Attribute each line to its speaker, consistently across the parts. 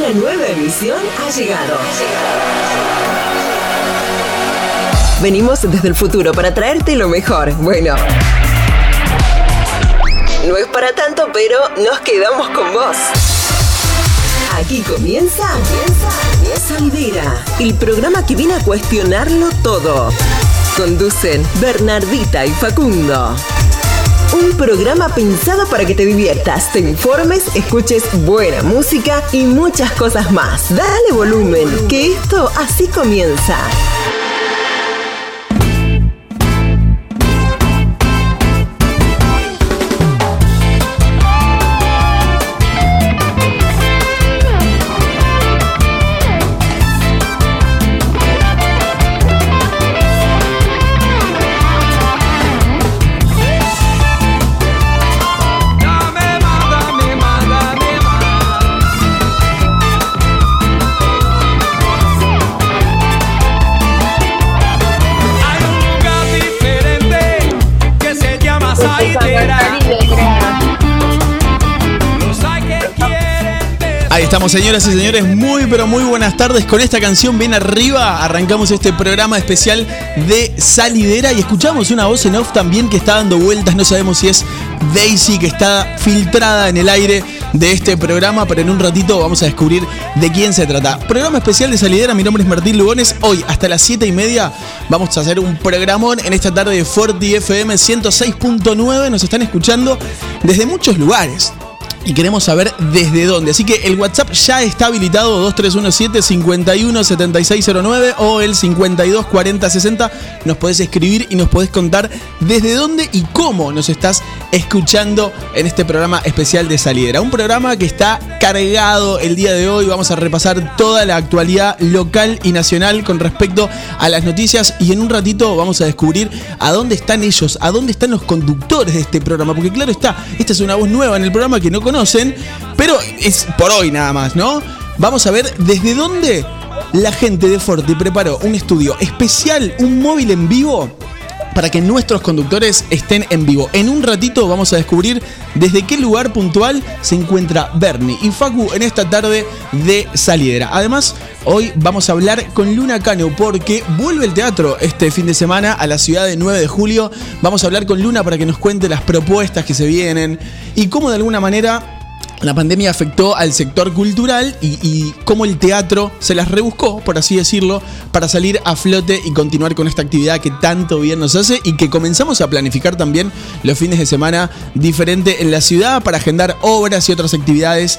Speaker 1: Una nueva emisión ha llegado. Venimos desde el futuro para traerte lo mejor. Bueno. No es para tanto, pero nos quedamos con vos. Aquí comienza, comienza el programa que viene a cuestionarlo todo. Conducen Bernardita y Facundo. Un programa pensado para que te diviertas, te informes, escuches buena música y muchas cosas más. Dale volumen, que esto así comienza.
Speaker 2: Estamos, señoras y señores. Muy, pero muy buenas tardes. Con esta canción bien arriba arrancamos este programa especial de Salidera y escuchamos una voz en off también que está dando vueltas. No sabemos si es Daisy que está filtrada en el aire de este programa, pero en un ratito vamos a descubrir de quién se trata. Programa especial de Salidera. Mi nombre es Martín Lugones. Hoy, hasta las 7 y media, vamos a hacer un programón en esta tarde de Forti FM 106.9. Nos están escuchando desde muchos lugares y queremos saber desde dónde. Así que el WhatsApp ya está habilitado 2317 517609 o el 524060. Nos podés escribir y nos podés contar desde dónde y cómo nos estás escuchando en este programa especial de Salidera. Un programa que está cargado el día de hoy. Vamos a repasar toda la actualidad local y nacional con respecto a las noticias y en un ratito vamos a descubrir a dónde están ellos, a dónde están los conductores de este programa. Porque claro está, esta es una voz nueva en el programa que no conocen, pero es por hoy nada más, ¿no? Vamos a ver desde dónde la gente de Forte preparó un estudio especial, un móvil en vivo para que nuestros conductores estén en vivo. En un ratito vamos a descubrir desde qué lugar puntual se encuentra Bernie y Facu en esta tarde de salidera. Además, hoy vamos a hablar con Luna Cano porque vuelve el teatro este fin de semana a la ciudad de 9 de julio. Vamos a hablar con Luna para que nos cuente las propuestas que se vienen y cómo de alguna manera la pandemia afectó al sector cultural y, cómo el teatro se las rebuscó, por así decirlo, para salir a flote y continuar con esta actividad que tanto bien nos hace y que comenzamos a planificar también los fines de semana diferente en la ciudad para agendar obras y otras actividades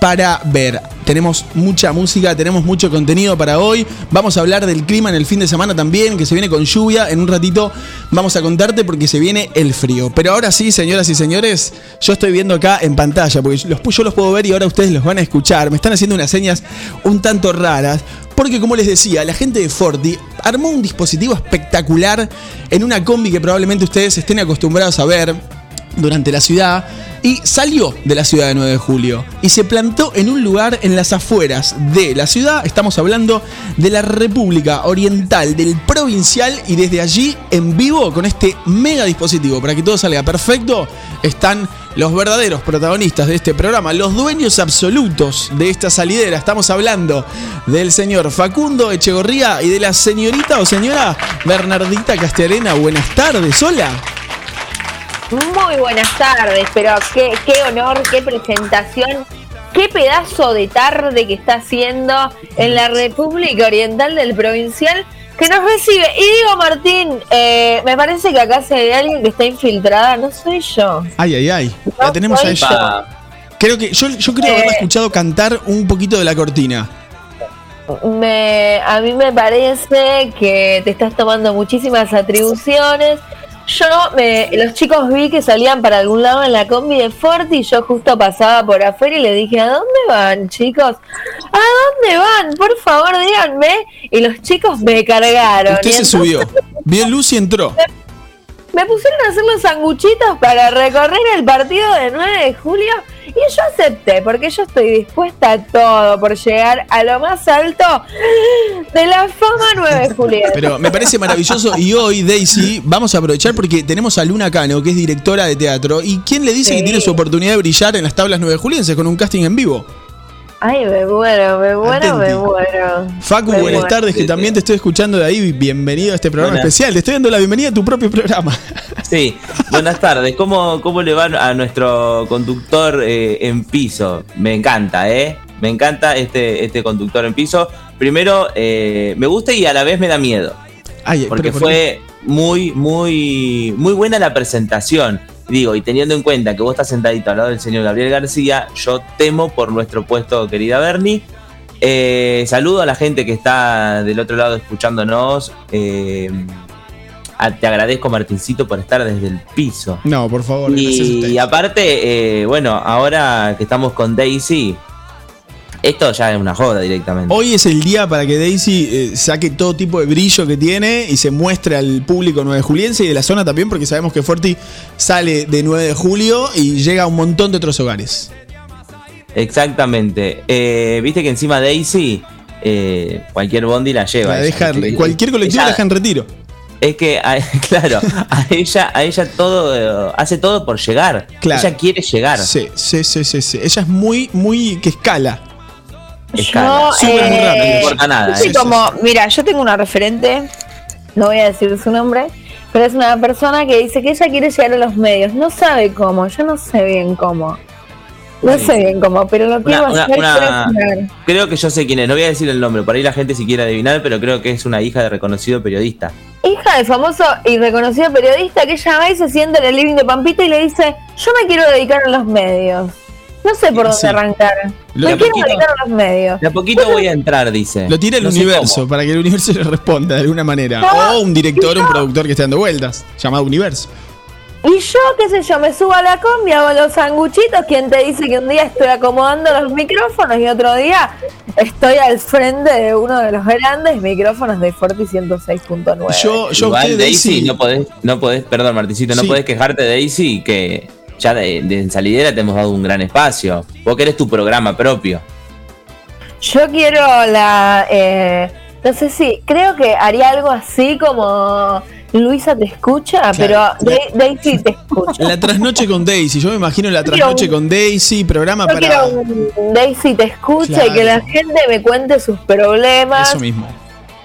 Speaker 2: para ver. Tenemos mucha música, tenemos mucho contenido para hoy. Vamos a hablar del clima en el fin de semana también, que se viene con lluvia. En un ratito vamos a contarte porque se viene el frío. Pero ahora sí, señoras y señores, yo estoy viendo acá en pantalla, porque los, yo los puedo ver y ahora ustedes los van a escuchar. Me están haciendo unas señas un tanto raras. Porque como les decía, la gente de Forti armó un dispositivo espectacular en una combi que probablemente ustedes estén acostumbrados a ver durante la ciudad y salió de la ciudad de 9 de julio y se plantó en un lugar en las afueras de la ciudad. Estamos hablando de la República Oriental, del provincial y desde allí en vivo con este mega dispositivo para que todo salga perfecto están los verdaderos protagonistas de este programa, los dueños absolutos de esta salidera. Estamos hablando del señor Facundo Echegorría y de la señorita o señora Bernardita Castellarena. Buenas tardes, hola.
Speaker 3: Muy buenas tardes, pero qué, qué honor, qué presentación, qué pedazo de tarde que está haciendo en la República Oriental del Provincial que nos recibe. Y digo, Martín, eh, me parece que acá se hay alguien que está infiltrada, no soy yo.
Speaker 2: Ay, ay, ay. la tenemos a ella. Creo que, yo, yo creo haberla eh, escuchado cantar un poquito de la cortina.
Speaker 3: Me, a mí me parece que te estás tomando muchísimas atribuciones yo, me, los chicos vi que salían para algún lado en la combi de Forti y yo justo pasaba por afuera y le dije, ¿a dónde van, chicos? ¿A dónde van? Por favor, díganme. Y los chicos me cargaron.
Speaker 2: Usted se subió. Vio luz y entró.
Speaker 3: Me pusieron a hacer los sanguchitos para recorrer el partido de 9 de julio y yo acepté porque yo estoy dispuesta a todo por llegar a lo más alto de la fama 9 de julio.
Speaker 2: Pero me parece maravilloso y hoy, Daisy, vamos a aprovechar porque tenemos a Luna Cano, que es directora de teatro, y ¿quién le dice que tiene su oportunidad de brillar en las tablas 9 julienses con un casting en vivo?
Speaker 3: Ay, me muero, me muero, me muero.
Speaker 2: Facu, buenas tardes, que también te estoy escuchando de ahí. Bienvenido a este programa especial. Te estoy dando la bienvenida a tu propio programa.
Speaker 4: Sí, buenas tardes. ¿Cómo, cómo le va a nuestro conductor eh, en piso? Me encanta, ¿eh? Me encanta este, este conductor en piso. Primero, eh, me gusta y a la vez me da miedo. porque fue muy, muy, muy buena la presentación. Digo, y teniendo en cuenta que vos estás sentadito al lado del señor Gabriel García, yo temo por nuestro puesto, querida Bernie. Eh, saludo a la gente que está del otro lado escuchándonos. Eh, te agradezco, Martincito, por estar desde el piso.
Speaker 2: No, por favor.
Speaker 4: Y, aparte, eh, bueno, ahora que estamos con Daisy, esto ya es una joda directamente.
Speaker 2: Hoy es el día para que Daisy eh, saque todo tipo de brillo que tiene y se muestre al público 9 de juliense y de la zona también, porque sabemos que Forti sale de 9 de julio y llega a un montón de otros hogares.
Speaker 4: Exactamente. Eh, viste que encima Daisy, eh, cualquier bondi la lleva.
Speaker 2: cualquier colectivo la deja en retiro.
Speaker 4: Es que, claro, a ella, a ella todo, hace todo por llegar. Ella quiere llegar.
Speaker 2: Sí, sí, sí, sí, sí. Ella es muy, muy que escala.
Speaker 3: Yo, eh, no importa nada. Sí, como, mira, yo tengo una referente, no voy a decir su nombre, pero es una persona que dice que ella quiere llegar a los medios. No sabe cómo, yo no sé bien cómo. No sé bien cómo, pero lo quiero hacer.
Speaker 4: creo que yo sé quién es, no voy a decir el nombre, por ahí la gente si quiere adivinar, pero creo que es una hija de reconocido periodista.
Speaker 3: Hija de famoso y reconocido periodista que ella va y se sienta en el living de Pampita y le dice, yo me quiero dedicar a los medios. No sé por dónde arrancar. Lo Me quiero dedicar a los medios.
Speaker 4: De a poquito voy a entrar, dice.
Speaker 2: Lo tira el universo para que el universo le responda de alguna manera. o un director, un productor que esté dando vueltas, llamado universo.
Speaker 3: Y yo, qué sé yo, me subo a la combi, hago los sanguchitos. Quien te dice que un día estoy acomodando los micrófonos y otro día estoy al frente de uno de los grandes micrófonos de Forti 106.9?
Speaker 4: Yo, yo Igual, Daisy, no podés, no podés, perdón, Marticito, no podés quejarte de Daisy que ya de, de, salidera te hemos dado un gran espacio. Vos querés tu programa propio.
Speaker 3: Yo quiero la. Eh, no sé si. Creo que haría algo así como. Luisa te escucha, pero Daisy te escucha.
Speaker 2: La trasnoche con Daisy, yo me imagino la trasnoche con Daisy, programa
Speaker 3: yo para. Quiero Daisy te escucha y que la gente me cuente sus problemas.
Speaker 2: Eso mismo.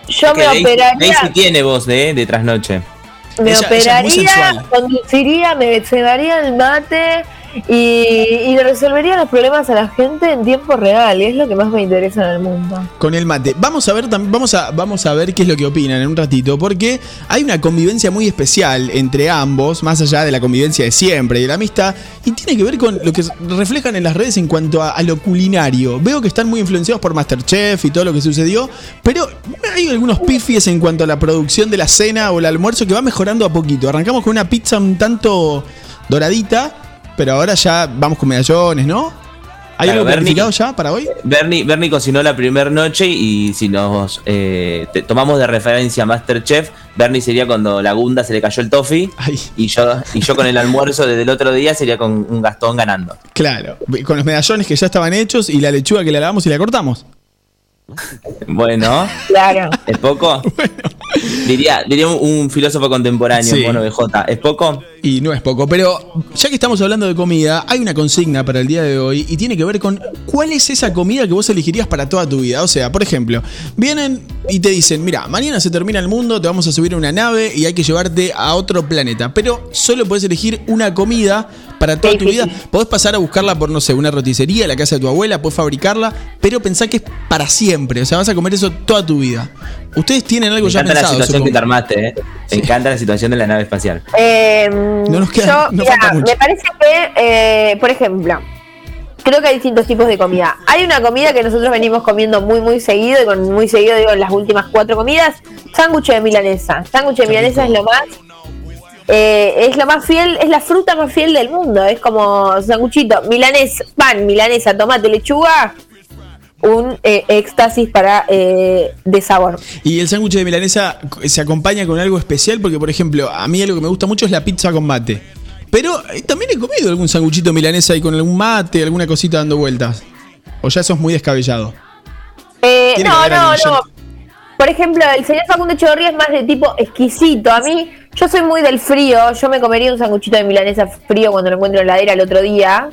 Speaker 3: Yo me operaría.
Speaker 4: Daisy tiene voz de, de trasnoche
Speaker 3: me operaría, conduciría, me cebaría el mate y, y, resolvería los problemas a la gente en tiempo real, y es lo que más me interesa en el mundo.
Speaker 2: Con el mate. Vamos a ver vamos a, vamos a ver qué es lo que opinan en un ratito, porque hay una convivencia muy especial entre ambos, más allá de la convivencia de siempre y de la amistad, y tiene que ver con lo que reflejan en las redes en cuanto a, lo culinario. Veo que están muy influenciados por Masterchef y todo lo que sucedió, pero hay algunos pifies en cuanto a la producción de la cena o el almuerzo que va mejorando a poquito. Arrancamos con una pizza un tanto doradita pero ahora ya vamos con medallones, ¿no? ¿Hay algo planificado ya para hoy?
Speaker 4: Bernie, Bernie cocinó la primera noche y si nos eh, tomamos de referencia Masterchef, Bernie sería cuando la Gunda se le cayó el toffee y yo, y yo con el almuerzo desde el otro día sería con un Gastón ganando.
Speaker 2: Claro, con los medallones que ya estaban hechos y la lechuga que la lavamos y la cortamos.
Speaker 4: Bueno, claro. ¿Es poco? Diría, diría un, filósofo contemporáneo, bueno, BJ. ¿Es poco?
Speaker 2: Y no es poco, pero ya que estamos hablando de comida, hay una consigna para el día de hoy y tiene que ver con cuál es esa comida que vos elegirías para toda tu vida. O sea, por ejemplo, vienen y te dicen, mira, mañana se termina el mundo, te vamos a subir a una nave y hay que llevarte a otro planeta, pero solo puedes elegir una comida para toda tu vida. Podés pasar a buscarla por, no sé, una roticería, la casa de tu abuela, puedes fabricarla, pero pensá que es para siempre. O sea, vas a comer eso toda tu vida. Ustedes tienen algo ya pensado.
Speaker 4: Me encanta la situación que te armaste, ¿eh? Me encanta la situación de la nave espacial.
Speaker 3: Eh, no nos queda. Yo, me parece que, eh, por ejemplo, creo que hay distintos tipos de comida. Hay una comida que nosotros venimos comiendo muy, muy seguido, y con muy seguido digo en las últimas cuatro comidas, sándwich de milanesa. Sándwich de milanesa es lo más eh, es la más fiel, es la fruta más fiel del mundo. Es como sanguchito, milanés, pan, milanesa, tomate, lechuga, un eh, éxtasis para eh, de sabor.
Speaker 2: Y el sándwich de milanesa se acompaña con algo especial porque, por ejemplo, a mí algo que me gusta mucho es la pizza con mate. Pero también he comido algún sanguchito milanesa ahí con algún mate, alguna cosita dando vueltas. O ya eso es muy descabellado.
Speaker 3: no, no, no. Por ejemplo, el señor Facundo Echeverría es más de tipo exquisito. A mí, yo soy muy del frío. Yo me comería un sanguchito de milanesa frío cuando lo encuentro en la heladera el otro día.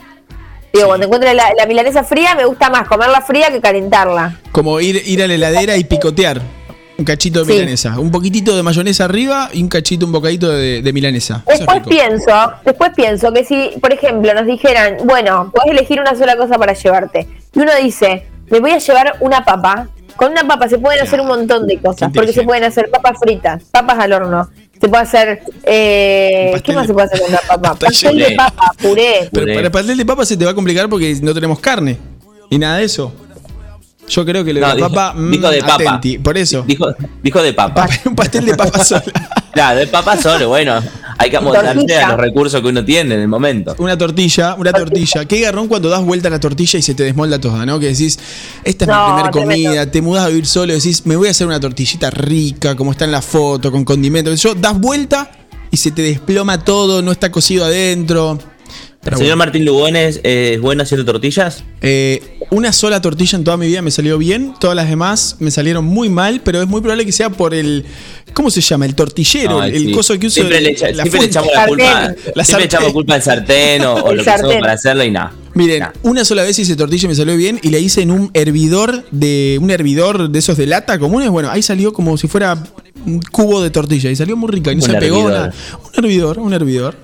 Speaker 3: Digo, cuando encuentro la, la milanesa fría, me gusta más comerla fría que calentarla.
Speaker 2: Como ir, ir a la heladera y picotear un cachito de
Speaker 3: Sí.
Speaker 2: milanesa. Un poquitito de mayonesa arriba y un cachito, un bocadito de, de milanesa. Es
Speaker 3: Después pienso, después pienso que si, por ejemplo, nos dijeran, bueno, puedes elegir una sola cosa para llevarte. Y uno dice, me voy a llevar una papa. Con una papa se pueden hacer un montón de cosas, porque se pueden hacer papas fritas, papas al horno, se puede hacer, eh, ¿qué más se puede hacer con una papa? Pastel de papa, puré.
Speaker 2: Pero para el pastel de papa se te va a complicar porque no tenemos carne. Y nada de eso. Yo creo que lo de
Speaker 4: No, dijo,
Speaker 2: papa. mm,
Speaker 4: dijo de papa.
Speaker 2: atenti. Por eso.
Speaker 4: Dijo, dijo de papa.
Speaker 2: Un pastel de papa sola.
Speaker 4: Claro, de papa solo, bueno. Hay que amoldarse a los recursos que uno tiene en el momento.
Speaker 2: Una tortilla, una tortilla. Qué garrón cuando das vuelta a la tortilla y se te desmolda toda, ¿no? Que decís, esta es
Speaker 3: No,
Speaker 2: mi primera comida, te mudas a vivir solo decís, me voy a hacer una tortillita rica, como está en la foto, con condimentos. Yo das vuelta y se te desploma todo, no está cocido adentro. Pero
Speaker 4: ¿El señor
Speaker 2: bueno.
Speaker 4: Martín Lugones eh, es bueno haciendo tortillas?
Speaker 2: Eh, una sola tortilla en toda mi vida me salió bien, todas las demás me salieron muy mal, pero es muy probable que sea por el. ¿Cómo se llama? El tortillero, el,
Speaker 4: sí.
Speaker 2: coso que uso.
Speaker 4: Siempre,
Speaker 2: el-
Speaker 4: le, echa-
Speaker 2: la
Speaker 4: siempre le echamos la culpa.
Speaker 2: La
Speaker 4: siempre le
Speaker 2: sartén.
Speaker 4: echamos culpa al sartén o, lo que usamos para hacerla y nada.
Speaker 2: Miren,
Speaker 4: Nah.
Speaker 2: una sola vez hice tortilla y me salió bien y la hice en un hervidor de un hervidor de esos de lata comunes. Bueno, ahí salió como si fuera un cubo de tortilla y salió muy rica y no
Speaker 4: Un
Speaker 2: se pegó nada. Un hervidor, un hervidor.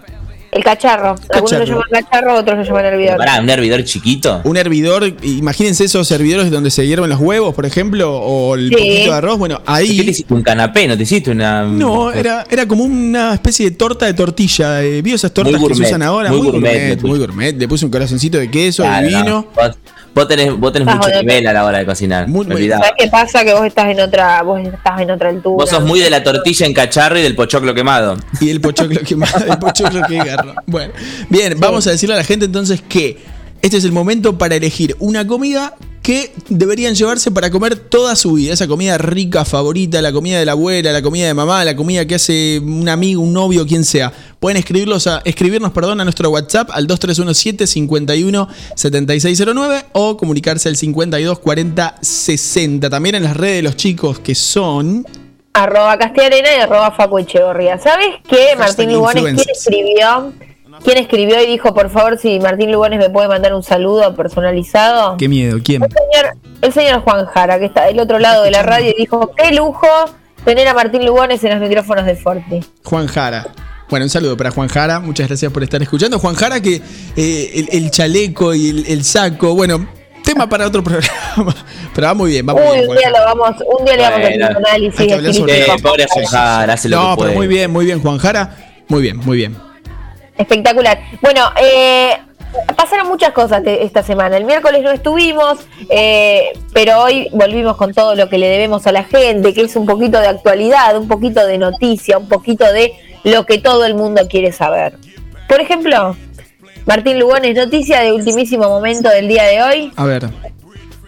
Speaker 3: El cacharro. Algunos
Speaker 2: Cacharro.
Speaker 3: lo llaman cacharro, otros lo llaman hervidor.
Speaker 4: Pará, un hervidor chiquito.
Speaker 2: Un hervidor, imagínense esos hervidores donde se hierven los huevos, por ejemplo, o el
Speaker 3: Sí.
Speaker 2: poquito de arroz. Bueno,
Speaker 4: ¿Qué te
Speaker 2: ahí.
Speaker 4: hiciste? ¿Un canapé? ¿No te hiciste una.?
Speaker 2: No, era, era como una especie de torta de tortilla. Eh, ¿Vio esas tortas que se usan ahora?
Speaker 4: muy
Speaker 2: Muy,
Speaker 4: gourmet,
Speaker 2: muy gourmet. Le puse un corazoncito de queso,
Speaker 4: Claro,
Speaker 2: de
Speaker 4: no.
Speaker 2: vino.
Speaker 4: Vos tenés, vos tenés
Speaker 3: Ah,
Speaker 4: mucho
Speaker 3: bueno,
Speaker 4: nivel a la hora de cocinar.
Speaker 2: Muy- muy-.
Speaker 3: ¿Sabes qué pasa? Que vos estás en otra, vos estás en otra altura.
Speaker 4: Vos sos muy de la tortilla en cacharro y del pochoclo quemado.
Speaker 2: Y el pochoclo que más, el pochoclo que garro. Bueno, bien, vamos a decirle a la gente entonces que este es el momento para elegir una comida que deberían llevarse para comer toda su vida. Esa comida rica, favorita, la comida de la abuela, la comida de mamá, la comida que hace un amigo, un novio, quien sea. Pueden escribirlos a, escribirnos perdón, a nuestro WhatsApp al 2317 51 7609 o comunicarse al 52 40 60. También en las redes de los chicos que son.
Speaker 3: arroba Castiarena y arroba Facu Echeverría. ¿Sabes qué? Martín ¿quién
Speaker 2: influencers.
Speaker 3: escribió? ¿Quién escribió y dijo, por favor, si Martín Lugones me puede mandar un saludo personalizado?
Speaker 2: Qué miedo, ¿quién?
Speaker 3: El señor, el señor Juan Jara, que está del otro lado de la radio, y dijo, qué lujo tener a Martín Lugones en los micrófonos de Forti.
Speaker 2: Juan Jara. Bueno, un saludo para Juan Jara. Muchas gracias por estar escuchando. Juan Jara, que eh, el, el chaleco y el, el saco, bueno, tema para otro programa. Pero va muy bien, va muy
Speaker 3: Uy,
Speaker 2: bien.
Speaker 3: un día lo vamos, un día le vamos a hacer un análisis
Speaker 2: hay que hablar sobre
Speaker 3: espiritual.
Speaker 2: Eso.
Speaker 4: pobre Juan Jara, hace lo
Speaker 2: No,
Speaker 4: que
Speaker 2: pero
Speaker 4: puede.
Speaker 2: muy bien, muy bien, Juan Jara. Muy bien, muy bien.
Speaker 3: Espectacular. Bueno, eh, pasaron muchas cosas esta semana. El miércoles no estuvimos, eh, pero hoy volvimos con todo lo que le debemos a la gente, que es un poquito de actualidad, un poquito de noticia, un poquito de lo que todo el mundo quiere saber. Por ejemplo, Martín Lugones, noticia de ultimísimo momento del día de hoy.
Speaker 2: A ver.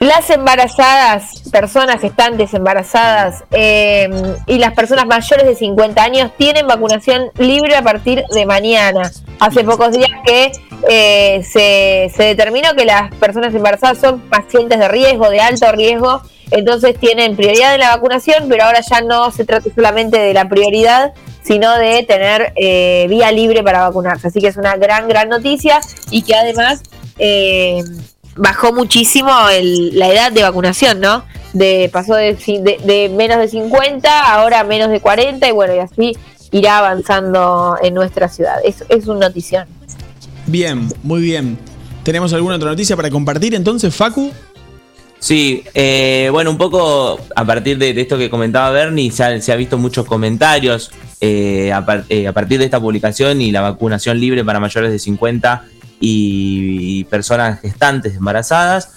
Speaker 3: Las embarazadas, personas gestantes embarazadas eh, y las personas mayores de 50 años tienen vacunación libre a partir de mañana. Hace pocos días que eh, se, se determinó que las personas embarazadas son pacientes de riesgo, de alto riesgo, entonces tienen prioridad en la vacunación, pero ahora ya no se trata solamente de la prioridad, sino de tener eh, vía libre para vacunarse. Así que es una gran, gran noticia y que además... eh, bajó muchísimo el- la edad de vacunación, ¿no? De, pasó de, de- de menos de 50, ahora menos de 40, y bueno, y así irá avanzando en nuestra ciudad. Es, es un notición.
Speaker 2: Bien, muy bien. ¿Tenemos alguna otra noticia para compartir entonces, Facu?
Speaker 4: Sí, eh, bueno, un poco a partir de, de esto que comentaba Bernie, se ha, se ha visto muchos comentarios eh, a, par- eh, a partir de esta publicación y la vacunación libre para mayores de 50 y, personas gestantes embarazadas.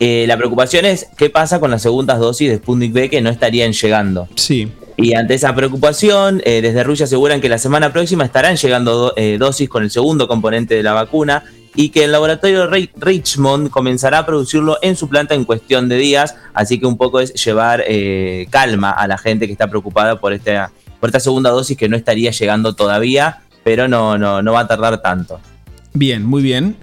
Speaker 4: Eh, la preocupación es qué pasa con las segundas dosis de Sputnik V que no estarían llegando.
Speaker 2: Sí.
Speaker 4: Y ante esa preocupación, eh, desde Rusia aseguran que la semana próxima estarán llegando do- eh, dosis con el segundo componente de la vacuna y que el laboratorio Ri- Richmond comenzará a producirlo en su planta en cuestión de días. Así que un poco es llevar calma a la gente que está preocupada por esta, por esta segunda dosis que no estaría llegando todavía, pero no, no, no va a tardar tanto.
Speaker 2: Bien, muy bien.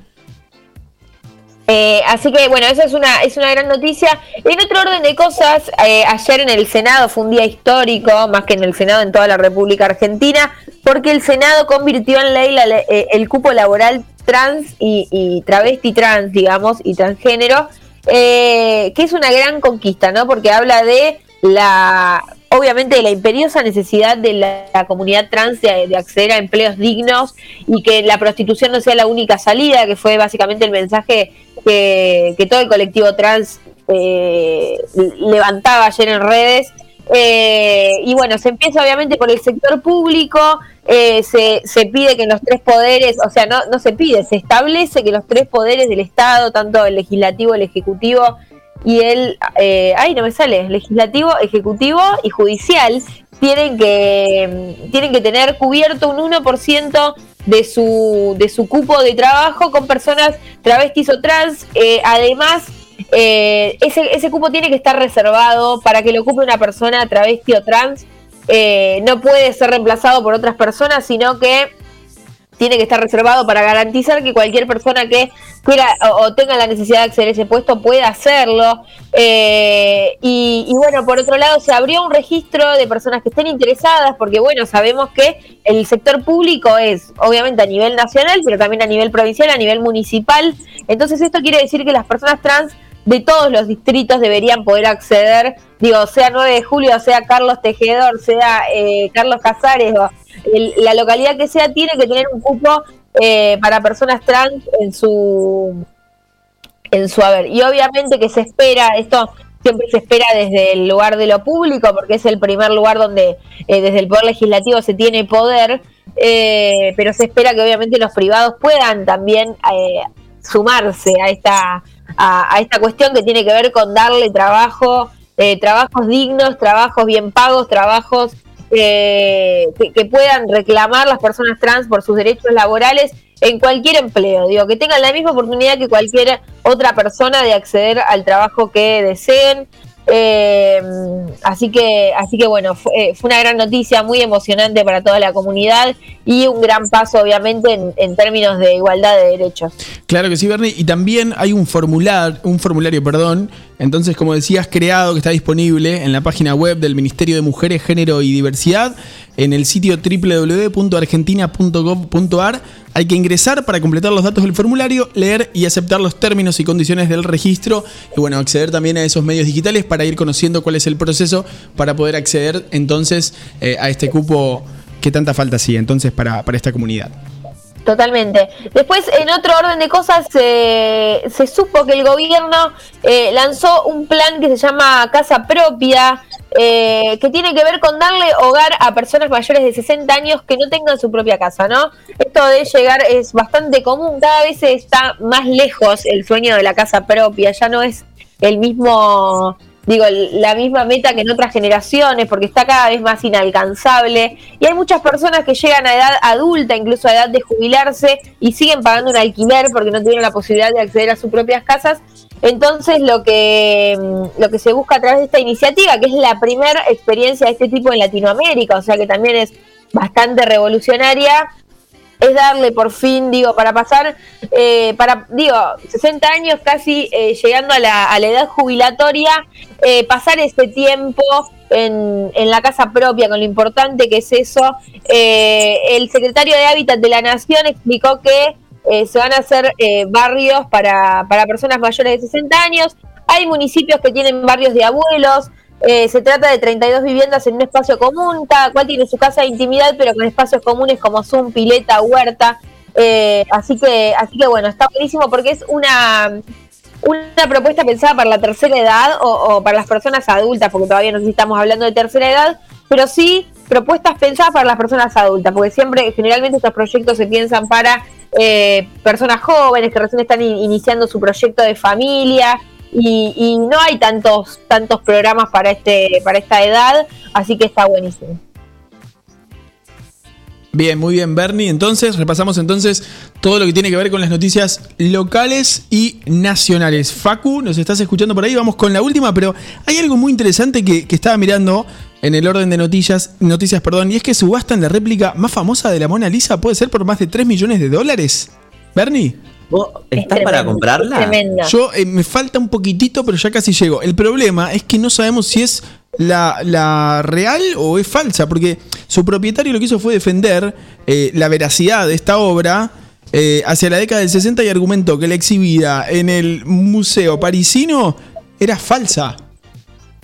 Speaker 3: Eh, así que bueno, eso es una, es una gran noticia. En otro orden de cosas, eh, ayer en el Senado fue un día histórico, más que en el Senado en toda la República Argentina, porque el Senado convirtió en ley eh, el cupo laboral trans y, travesti trans, digamos, y transgénero, eh, que es una gran conquista, ¿no? Porque habla de la, obviamente, de la imperiosa necesidad de la, comunidad trans de, acceder a empleos dignos y que la prostitución no sea la única salida, que fue básicamente el mensaje que, todo el colectivo trans eh, levantaba ayer en redes. Eh, y bueno, se empieza obviamente por el sector público, eh, se, se, pide que los tres poderes, o sea, no, no se pide, se establece que los tres poderes del Estado, tanto el legislativo, el ejecutivo y el, eh, ay, no me sale, legislativo, ejecutivo y judicial, tienen que, tienen que tener cubierto un 1% de su, de su cupo de trabajo con personas travestis o trans. Eh, además, eh, ese, ese cupo tiene que estar reservado para que lo ocupe una persona travesti o trans eh, no puede ser reemplazado por otras personas, sino que tiene que estar reservado para garantizar que cualquier persona que quiera o, tenga la necesidad de acceder a ese puesto pueda hacerlo. Eh, y, bueno, por otro lado, se abrió un registro de personas que estén interesadas, porque bueno, sabemos que el sector público es obviamente a nivel nacional, pero también a nivel provincial, a nivel municipal. Entonces esto quiere decir que las personas trans de todos los distritos deberían poder acceder, digo, sea 9 de julio, sea Carlos Tejedor, sea eh, Carlos Casares, o la localidad que sea, tiene que tener un cupo eh, para personas trans en su en su haber. Y obviamente que se espera, esto siempre se espera desde el lugar de lo público, porque es el primer lugar donde eh, desde el Poder Legislativo se tiene poder, pero se espera que obviamente los privados puedan también sumarse a esta a, esta cuestión que tiene que ver con darle trabajo, eh, trabajos dignos, trabajos bien pagos, trabajos eh, que, puedan reclamar las personas trans por sus derechos laborales en cualquier empleo, digo, que tengan la misma oportunidad que cualquier otra persona de acceder al trabajo que deseen. Eh, así que, así que bueno, fue, una gran noticia, muy emocionante para toda la comunidad y un gran paso, obviamente, en, términos de igualdad de derechos.
Speaker 2: Claro que sí, Bernie. Y también hay un formulario, un formulario, perdón. Entonces, como decías, creado que está disponible en la página web del Ministerio de Mujeres, Género y Diversidad, en el sitio www.argentina.gov.ar. Hay que ingresar para completar los datos del formulario, leer y aceptar los términos y condiciones del registro y bueno, acceder también a esos medios digitales para ir conociendo cuál es el proceso para poder acceder entonces eh, a este cupo que tanta falta hacía entonces para, para esta comunidad.
Speaker 3: Totalmente. Después, en otro orden de cosas, se supo que el gobierno eh, lanzó un plan que se llama Casa Propia, eh, que tiene que ver con darle hogar a personas mayores de 60 años que no tengan su propia casa, ¿no? Esto de llegar es bastante común, cada vez está más lejos el sueño de la casa propia, ya no es el mismo digo, la misma meta que en otras generaciones, porque está cada vez más inalcanzable. Y hay muchas personas que llegan a edad adulta, incluso a edad de jubilarse, y siguen pagando un alquiler porque no tienen la posibilidad de acceder a sus propias casas. Entonces, lo que, mm, lo que se busca a través de esta iniciativa, que es la primera experiencia de este tipo en Latinoamérica, o sea que también es bastante revolucionaria, es darle por fin, digo, para pasar, eh, para, digo, 60 años casi eh, llegando a la, a la, edad jubilatoria, eh, pasar ese tiempo en, en, la casa propia, con lo importante que es eso. el secretario de Hábitat de la Nación explicó que se van a hacer barrios para, para personas mayores de 60 años. Hay municipios que tienen barrios de abuelos, eh, se trata de 32 viviendas en un espacio común, cada cual tiene su casa de intimidad, pero con espacios comunes como Zoom, pileta, huerta. Eh, así que, así que bueno, está buenísimo porque es una, una propuesta pensada para la tercera edad o, para las personas adultas, porque todavía no estamos hablando de tercera edad, pero sí propuestas pensadas para las personas adultas, porque siempre, generalmente estos proyectos se piensan para eh, personas jóvenes que recién están iniciando su proyecto de familia y, no hay tantos tantos programas para este para esta edad, así que está buenísimo.
Speaker 2: Bien, muy bien, Bernie. Entonces, repasamos entonces todo lo que tiene que ver con las noticias locales y nacionales. Facu, nos estás escuchando por ahí, vamos con la última, pero hay algo muy interesante que, estaba mirando en el orden de noticias, noticias, perdón, y es que subastan la réplica más famosa de la Mona Lisa, puede ser por más de 3 millones de dólares. Bernie.
Speaker 4: ¿Estás para comprarla?
Speaker 2: Yo eh, me falta un poquitito, pero ya casi llego. El problema es que no sabemos si es la, real o es falsa, porque su propietario lo que hizo fue defender eh, la veracidad de esta obra eh, hacia la década del 60 y argumentó que la exhibida en el Museo Parisino era falsa.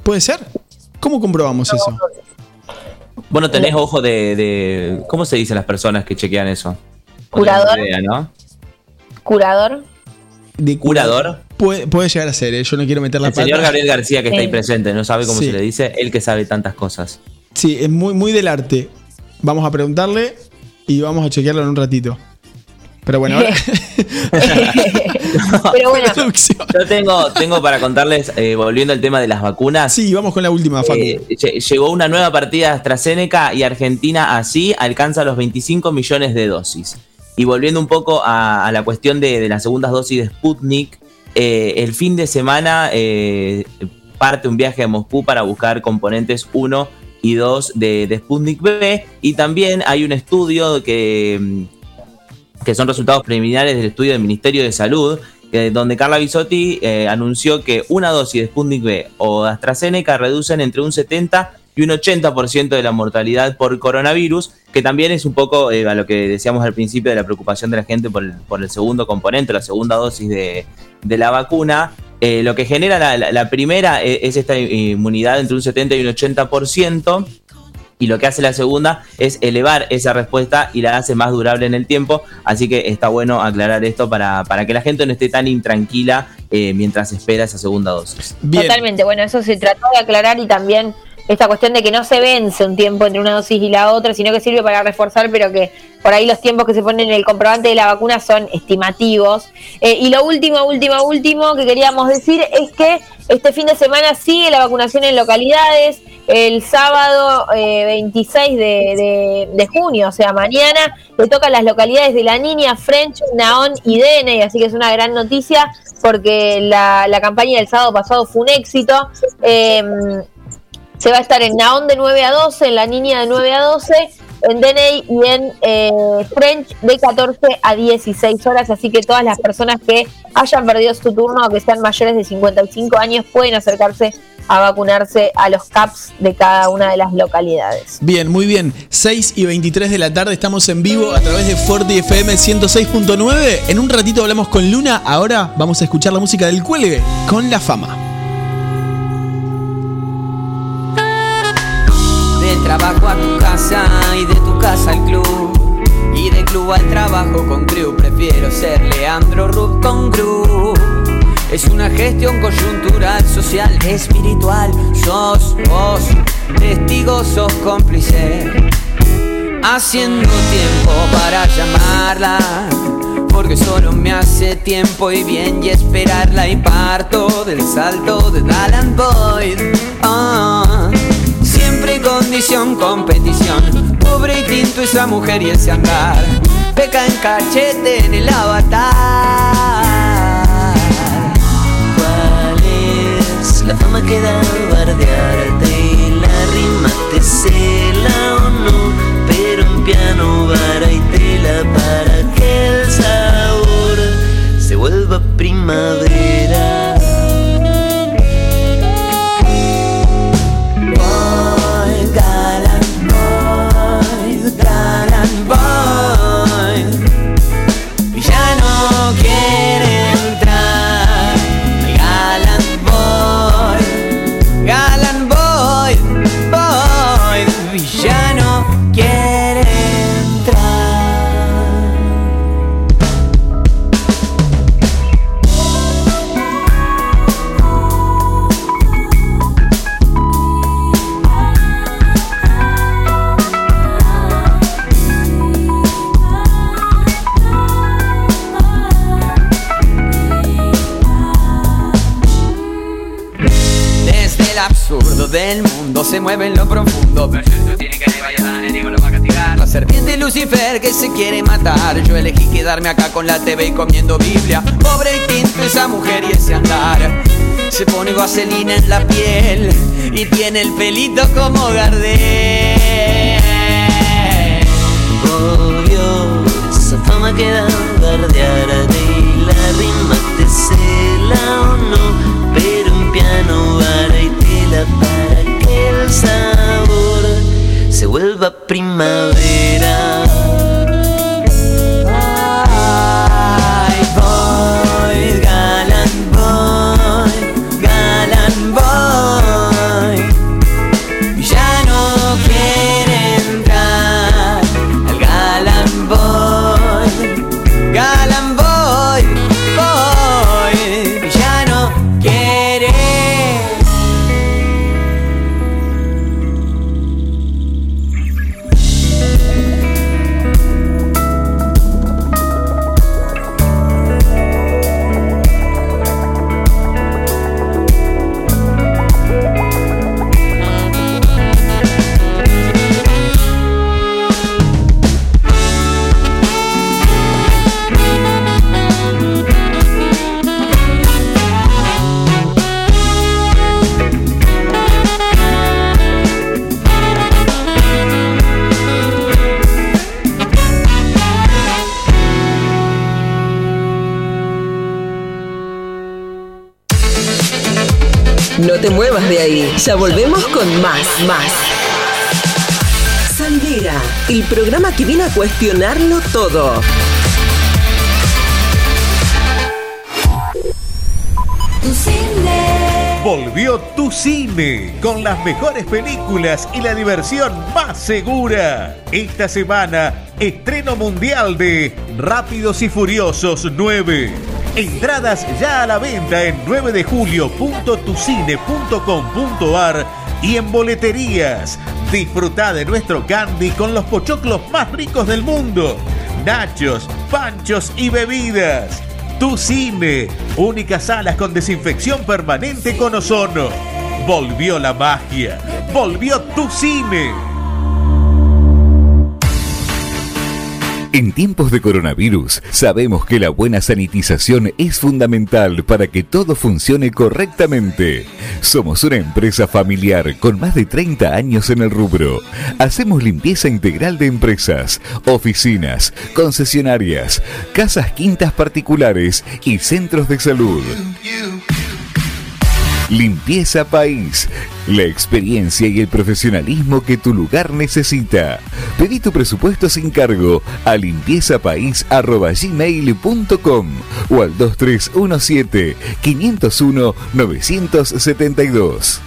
Speaker 2: ¿Puede ser? ¿Cómo comprobamos eso?
Speaker 4: Bueno, tenés ojo de, de- ¿Cómo se dicen las personas que chequean eso? No
Speaker 3: Curador.
Speaker 4: idea, ¿no?
Speaker 3: Curador.
Speaker 2: De
Speaker 4: ¿Curador?
Speaker 2: Puede, puede llegar a ser, ¿eh? yo no quiero meter la
Speaker 4: El señor. Gabriel García, que está ahí presente, no sabe cómo
Speaker 2: Sí.
Speaker 4: se le dice, él que sabe tantas cosas.
Speaker 2: Sí, es muy, muy del arte. Vamos a preguntarle y vamos a chequearlo en un ratito. Pero bueno, ahora.
Speaker 3: Pero bueno.
Speaker 4: Yo tengo, tengo para contarles, eh, volviendo al tema de las vacunas.
Speaker 2: Sí, vamos con la última, Facu.
Speaker 4: eh, lle- llegó una nueva partida de AstraZeneca y Argentina así alcanza los 25 millones de dosis. Y volviendo un poco a, la cuestión de, las segundas dosis de Sputnik, eh, el fin de semana eh, parte un viaje a Moscú para buscar componentes 1 y 2 de, Sputnik B. Y también hay un estudio que, mm, que son resultados preliminares del estudio del Ministerio de Salud, donde Carla Bisotti eh, anunció que una dosis de Sputnik B o de AstraZeneca reducen entre un 70 y un 80% de la mortalidad por coronavirus, que también es un poco eh, a lo que decíamos al principio de la preocupación de la gente por el, por el segundo componente, la segunda dosis de, de la vacuna. Eh, lo que genera la, la- la primera eh, es esta inmunidad entre un 70 y un 80%. Y lo que hace la segunda es elevar esa respuesta y la hace más durable en el tiempo. Así que está bueno aclarar esto para, para que la gente no esté tan intranquila eh, mientras espera esa segunda dosis.
Speaker 2: Bien.
Speaker 3: totalmente. Bueno, eso se trató de aclarar y también esta cuestión de que no se vence un tiempo entre una dosis y la otra, sino que sirve para reforzar, pero que por ahí los tiempos que se ponen en el comprobante de la vacuna son estimativos. Eh, y lo último, último, último que queríamos decir es que este fin de semana sigue la vacunación en localidades. El sábado eh, 26 de, junio, o sea, mañana, le tocan las localidades de La Niña, French, Naón y Dene, así que es una gran noticia porque la, la campaña del sábado pasado fue un éxito. Eh, se va a estar en Naón de 9 a 12, en La Niña de 9 a 12, en Deney y en eh, French de 14 a 16 horas. Así que todas las personas que hayan perdido su turno o que sean mayores de 55 años pueden acercarse a vacunarse a los CAPS de cada una de las localidades.
Speaker 2: Bien, muy bien. 6 y 23 de la tarde estamos en vivo a través de Forti FM 106.9. En un ratito hablamos con Luna. Ahora vamos a escuchar la música del cuelgue con la fama.
Speaker 5: Casa y de tu casa al club. Y del club al trabajo con crew. Prefiero ser Leandro Rub con crew. Es una gestión coyuntural, social, espiritual. Sos vos, testigo, sos cómplice. Haciendo tiempo para llamarla. Porque solo me hace tiempo y bien y esperarla y parto del salto de Alan Boyd. Ah, condición, competición. Pobre y tinto esa mujer y ese andar. Peca en cachete en el avatar.
Speaker 6: ¿Cuál es la fama que da bardearte? Y la rima te cela o no, pero en piano, vara y tela para que el sabor se vuelva primavera.
Speaker 5: Se mueve en lo profundo. Pero eso tiene que vaya a enemigo lo va a castigar. La serpiente Lucifer que se quiere matar. Yo elegí quedarme acá con la TV y comiendo Biblia. Pobre y tinto esa mujer y ese andar. Se pone vaselina en la piel y tiene el pelito como Gardel.
Speaker 6: Obvio, esa fama que da bardearte y la rima te cela o no, sabor se vuelva primavera.
Speaker 1: Muevas de ahí. Ya volvemos con más, más. Salidera, el programa que viene a cuestionarlo todo.
Speaker 7: Volvió tu cine con las mejores películas y la diversión más segura. Esta semana, estreno mundial de Rápidos y Furiosos 9. Entradas ya a la venta en 9 de julio.tucine.com.ar y en boleterías. Disfruta de nuestro candy con los pochoclos más ricos del mundo. Nachos, panchos y bebidas. Tu Cine, únicas salas con desinfección permanente con ozono. Volvió la magia, volvió Tu Cine.
Speaker 8: En tiempos de coronavirus, sabemos que la buena sanitización es fundamental para que todo funcione correctamente. Somos una empresa familiar con más de 30 años en el rubro. Hacemos limpieza integral de empresas, oficinas, concesionarias, casas quintas particulares y centros de salud. Limpieza País. La experiencia y el profesionalismo que tu lugar necesita. Pedí tu presupuesto sin cargo a limpiezapais.gmail.com o al 2317 501 972.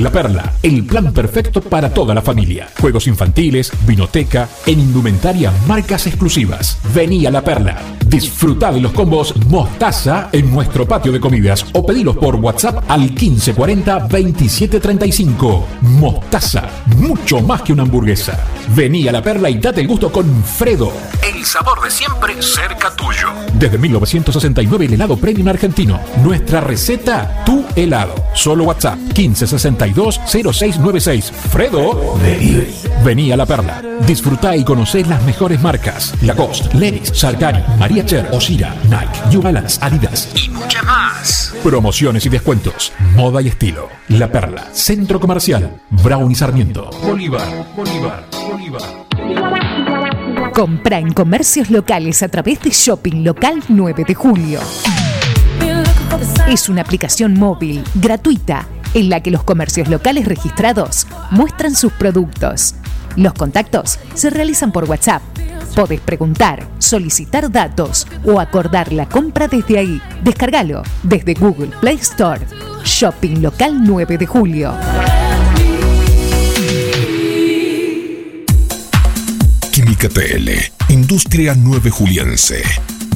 Speaker 9: La Perla, el plan perfecto para toda la familia. Juegos infantiles, vinoteca, en indumentaria, marcas exclusivas. Vení a La Perla. Disfruta de los combos Mostaza en nuestro patio de comidas o pedilos por WhatsApp al 1540 2735. Mostaza, mucho más que una hamburguesa. Vení a La Perla y date el gusto con Fredo. El sabor de siempre cerca tuyo. Desde 1969 el helado premium argentino. Nuestra receta, tu helado. Solo WhatsApp 1562-0696. Fredo. Delivery. Vení a La Perla. Disfruta y conocé las mejores marcas. Lacoste, Levis, Salgari, María Cher, Osira, Nike, New Balance, Adidas y muchas más. Promociones y descuentos. Moda y estilo. La Perla. Centro Comercial. Brown y Sarmiento. Bolívar. Bolívar. Bolívar.
Speaker 10: Compra en comercios locales a través de Shopping Local 9 de Julio. Es una aplicación móvil gratuita en la que los comercios locales registrados muestran sus productos. Los contactos se realizan por WhatsApp. Podés preguntar, solicitar datos o acordar la compra desde ahí. Descárgalo desde Google Play Store. Shopping Local 9 de Julio.
Speaker 11: Química TL, Industria 9 Juliense.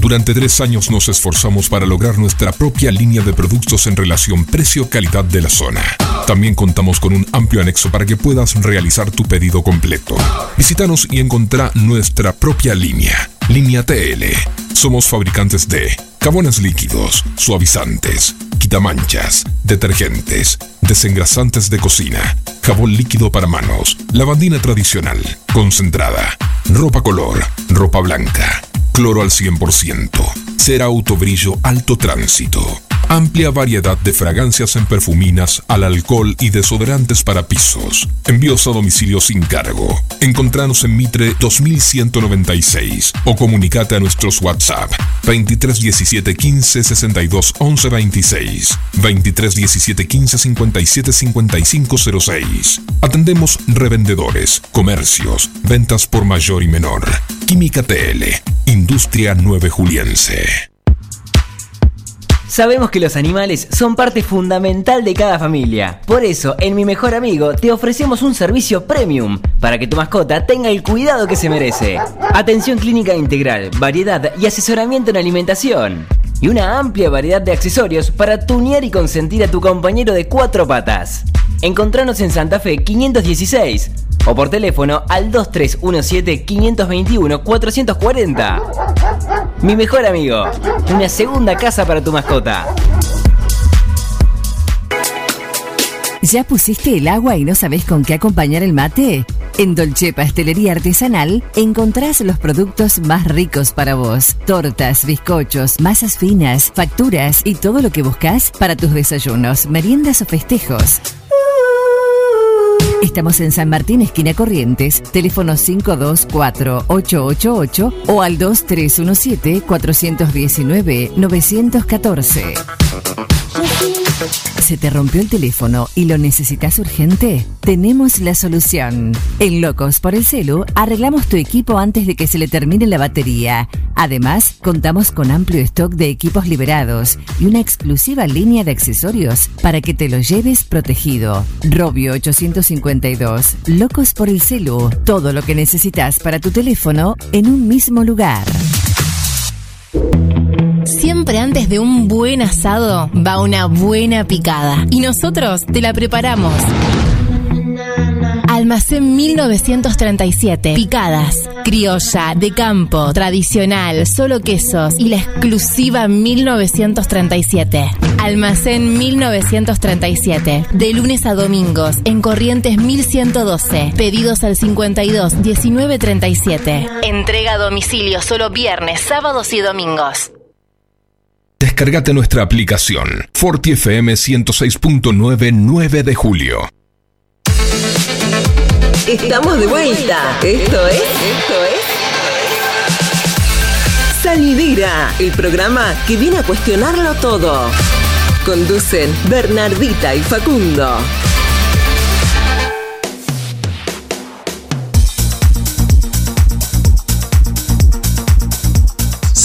Speaker 11: Durante tres años nos esforzamos para lograr nuestra propia línea de productos en relación precio-calidad de la zona. También contamos con un amplio anexo para que puedas realizar tu pedido completo. Visítanos y encontrá nuestra propia línea. Línea TL. Somos fabricantes de jabones líquidos, suavizantes, quitamanchas, detergentes, desengrasantes de cocina, jabón líquido para manos, lavandina tradicional, concentrada, ropa color, ropa blanca, cloro al 100%, cera autobrillo alto tránsito. Amplia variedad de fragancias en perfuminas, al alcohol y desodorantes para pisos. Envíos a domicilio sin cargo. Encontranos en Mitre 2196 o comunicate a nuestros WhatsApp 23 17 15 62 11 26 23 17 15 57 55 06. Atendemos revendedores, comercios, ventas por mayor y menor. Química TL, Industria 9 Juliense.
Speaker 12: Sabemos que los animales son parte fundamental de cada familia. Por eso, en Mi Mejor Amigo te ofrecemos un servicio premium para que tu mascota tenga el cuidado que se merece. Atención clínica integral, variedad y asesoramiento en alimentación. Y una amplia variedad de accesorios para tunear y consentir a tu compañero de cuatro patas. Encontranos en Santa Fe 516 o por teléfono al 2317-521-440. Mi mejor amigo, una segunda casa para tu mascota.
Speaker 10: ¿Ya pusiste el agua y no sabes con qué acompañar el mate? En Dolce Pastelería Artesanal encontrás los productos más ricos para vos. Tortas, bizcochos, masas finas, facturas y todo lo que buscas para tus desayunos, meriendas o festejos.
Speaker 13: Estamos en San Martín, esquina Corrientes, teléfono 524-888 o al 2317-419-914. ¿Se te rompió el teléfono y lo necesitas urgente? Tenemos la solución. En Locos por el Celu arreglamos tu equipo antes de que se le termine la batería. Además, contamos con amplio stock de equipos liberados y una exclusiva línea de accesorios para que te lo lleves protegido. Robio 852. Locos por el Celu. Todo lo que necesitas para tu teléfono en un mismo lugar.
Speaker 14: Siempre antes de un buen asado va una buena picada. Y nosotros te la preparamos. Almacén 1937. Picadas. Criolla, de campo, tradicional, solo quesos y la exclusiva 1937. Almacén 1937. De lunes a domingos en Corrientes 1112. Pedidos al 52 1937. Entrega a domicilio solo viernes, sábados y domingos.
Speaker 11: Descargate nuestra aplicación Forti FM 106.9 9 de julio.
Speaker 1: Estamos de vuelta. Esto es. Esto es. Salidera, el programa que viene a cuestionarlo todo. Conducen Bernardita y Facundo.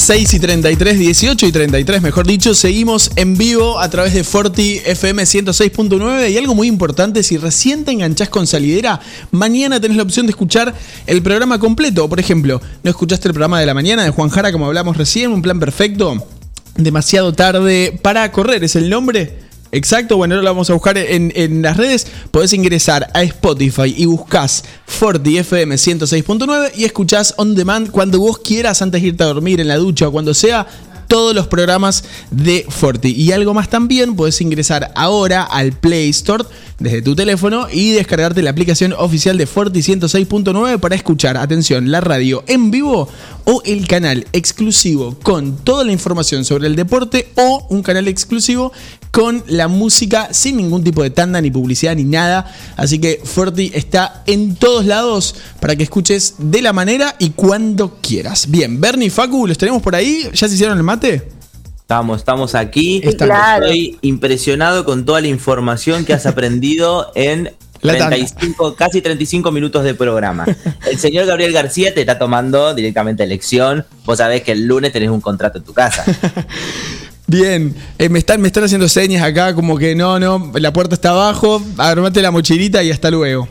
Speaker 2: 6 y 33, 18 y 33, mejor dicho, seguimos en vivo a través de Forti FM 106.9 y algo muy importante, si recién te enganchás con Salidera, mañana tenés la opción de escuchar el programa completo. Por ejemplo, ¿no escuchaste el programa de la mañana de Juan Jara como hablamos recién? Un plan perfecto. Demasiado tarde para correr, ¿es el nombre? Exacto, bueno, ahora lo vamos a buscar en, en las redes. Podés ingresar a Spotify y buscás Forti FM 106.9 y escuchás on demand cuando vos quieras antes de irte a dormir, en la ducha o cuando sea todos los programas de Forti. Y algo más también, puedes ingresar ahora al Play Store desde tu teléfono y descargarte la aplicación oficial de Forti 106.9 para escuchar, atención, la radio en vivo o el canal exclusivo con toda la información sobre el deporte o un canal exclusivo con la música sin ningún tipo de tanda ni publicidad ni nada. Así que Forti está en todos lados para que escuches de la manera y cuando quieras. Bien, Bernie, Facu, ¿los tenemos por ahí? ¿Ya se hicieron el mate?
Speaker 4: Estamos, estamos aquí.
Speaker 3: Claro.
Speaker 4: Estoy impresionado con toda la información que has aprendido en
Speaker 2: La tanda.
Speaker 4: 35, casi 35 minutos de programa. El señor Gabriel García te está tomando directamente elección. Vos sabés que el lunes tenés un contrato en tu casa.
Speaker 2: Bien, eh, me, están, me están haciendo señas acá como que no, no, la puerta está abajo, armate la mochilita y hasta luego.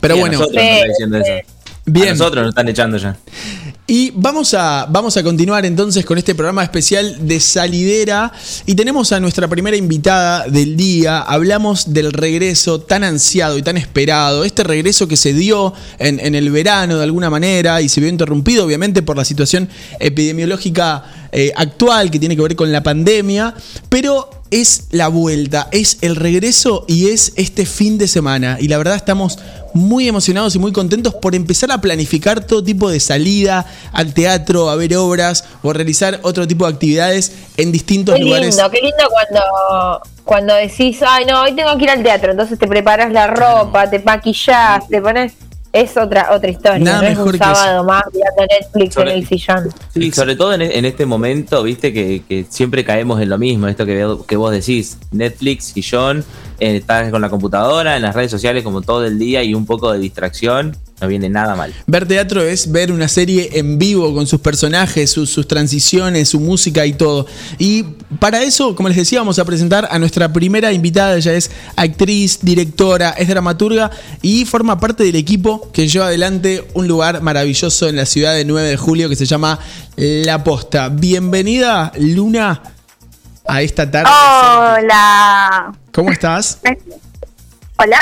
Speaker 2: Pero
Speaker 4: Y a
Speaker 2: bueno,
Speaker 4: nosotros nos están diciendo eso.
Speaker 2: Bien.
Speaker 4: A nosotros nos están echando ya.
Speaker 2: Y vamos a, vamos a continuar entonces con este programa especial de Salidera. Y tenemos a nuestra primera invitada del día. Hablamos del regreso tan ansiado y tan esperado. Este regreso que se dio en, el verano de alguna manera y se vio interrumpido obviamente por la situación epidemiológica eh, actual que tiene que ver con la pandemia. Pero es la vuelta, es el regreso y es este fin de semana. Y la verdad estamos muy emocionados y muy contentos por empezar a planificar todo tipo de salida al teatro, a ver obras o realizar otro tipo de actividades en distintos
Speaker 3: Qué
Speaker 2: lugares.
Speaker 3: lindo, qué lindo cuando, cuando decís, ay no, hoy tengo que ir al teatro, entonces te preparas la ropa, te maquillás, te pones... Es otra otra historia,
Speaker 2: Nada
Speaker 3: no es
Speaker 2: mejor
Speaker 3: un
Speaker 2: que eso.
Speaker 3: sábado más mirando Netflix
Speaker 4: Sobre-
Speaker 3: en el sillón.
Speaker 4: Sí, sobre todo en, en este momento, viste, que, que siempre caemos en lo mismo, esto que, veo- que vos decís, Netflix, sillón, eh, estás con la computadora, en las redes sociales como todo el día y un poco de distracción, no viene nada mal.
Speaker 2: Ver teatro es ver una serie en vivo con sus personajes, sus, sus transiciones, su música y todo. Y para eso, como les decía, vamos a presentar a nuestra primera invitada. Ella es actriz, directora, es dramaturga y forma parte del equipo que lleva adelante un lugar maravilloso en la ciudad de 9 de julio que se llama La Posta. Bienvenida, Luna, a esta tarde.
Speaker 15: Hola.
Speaker 2: ¿Cómo estás?
Speaker 15: Hola.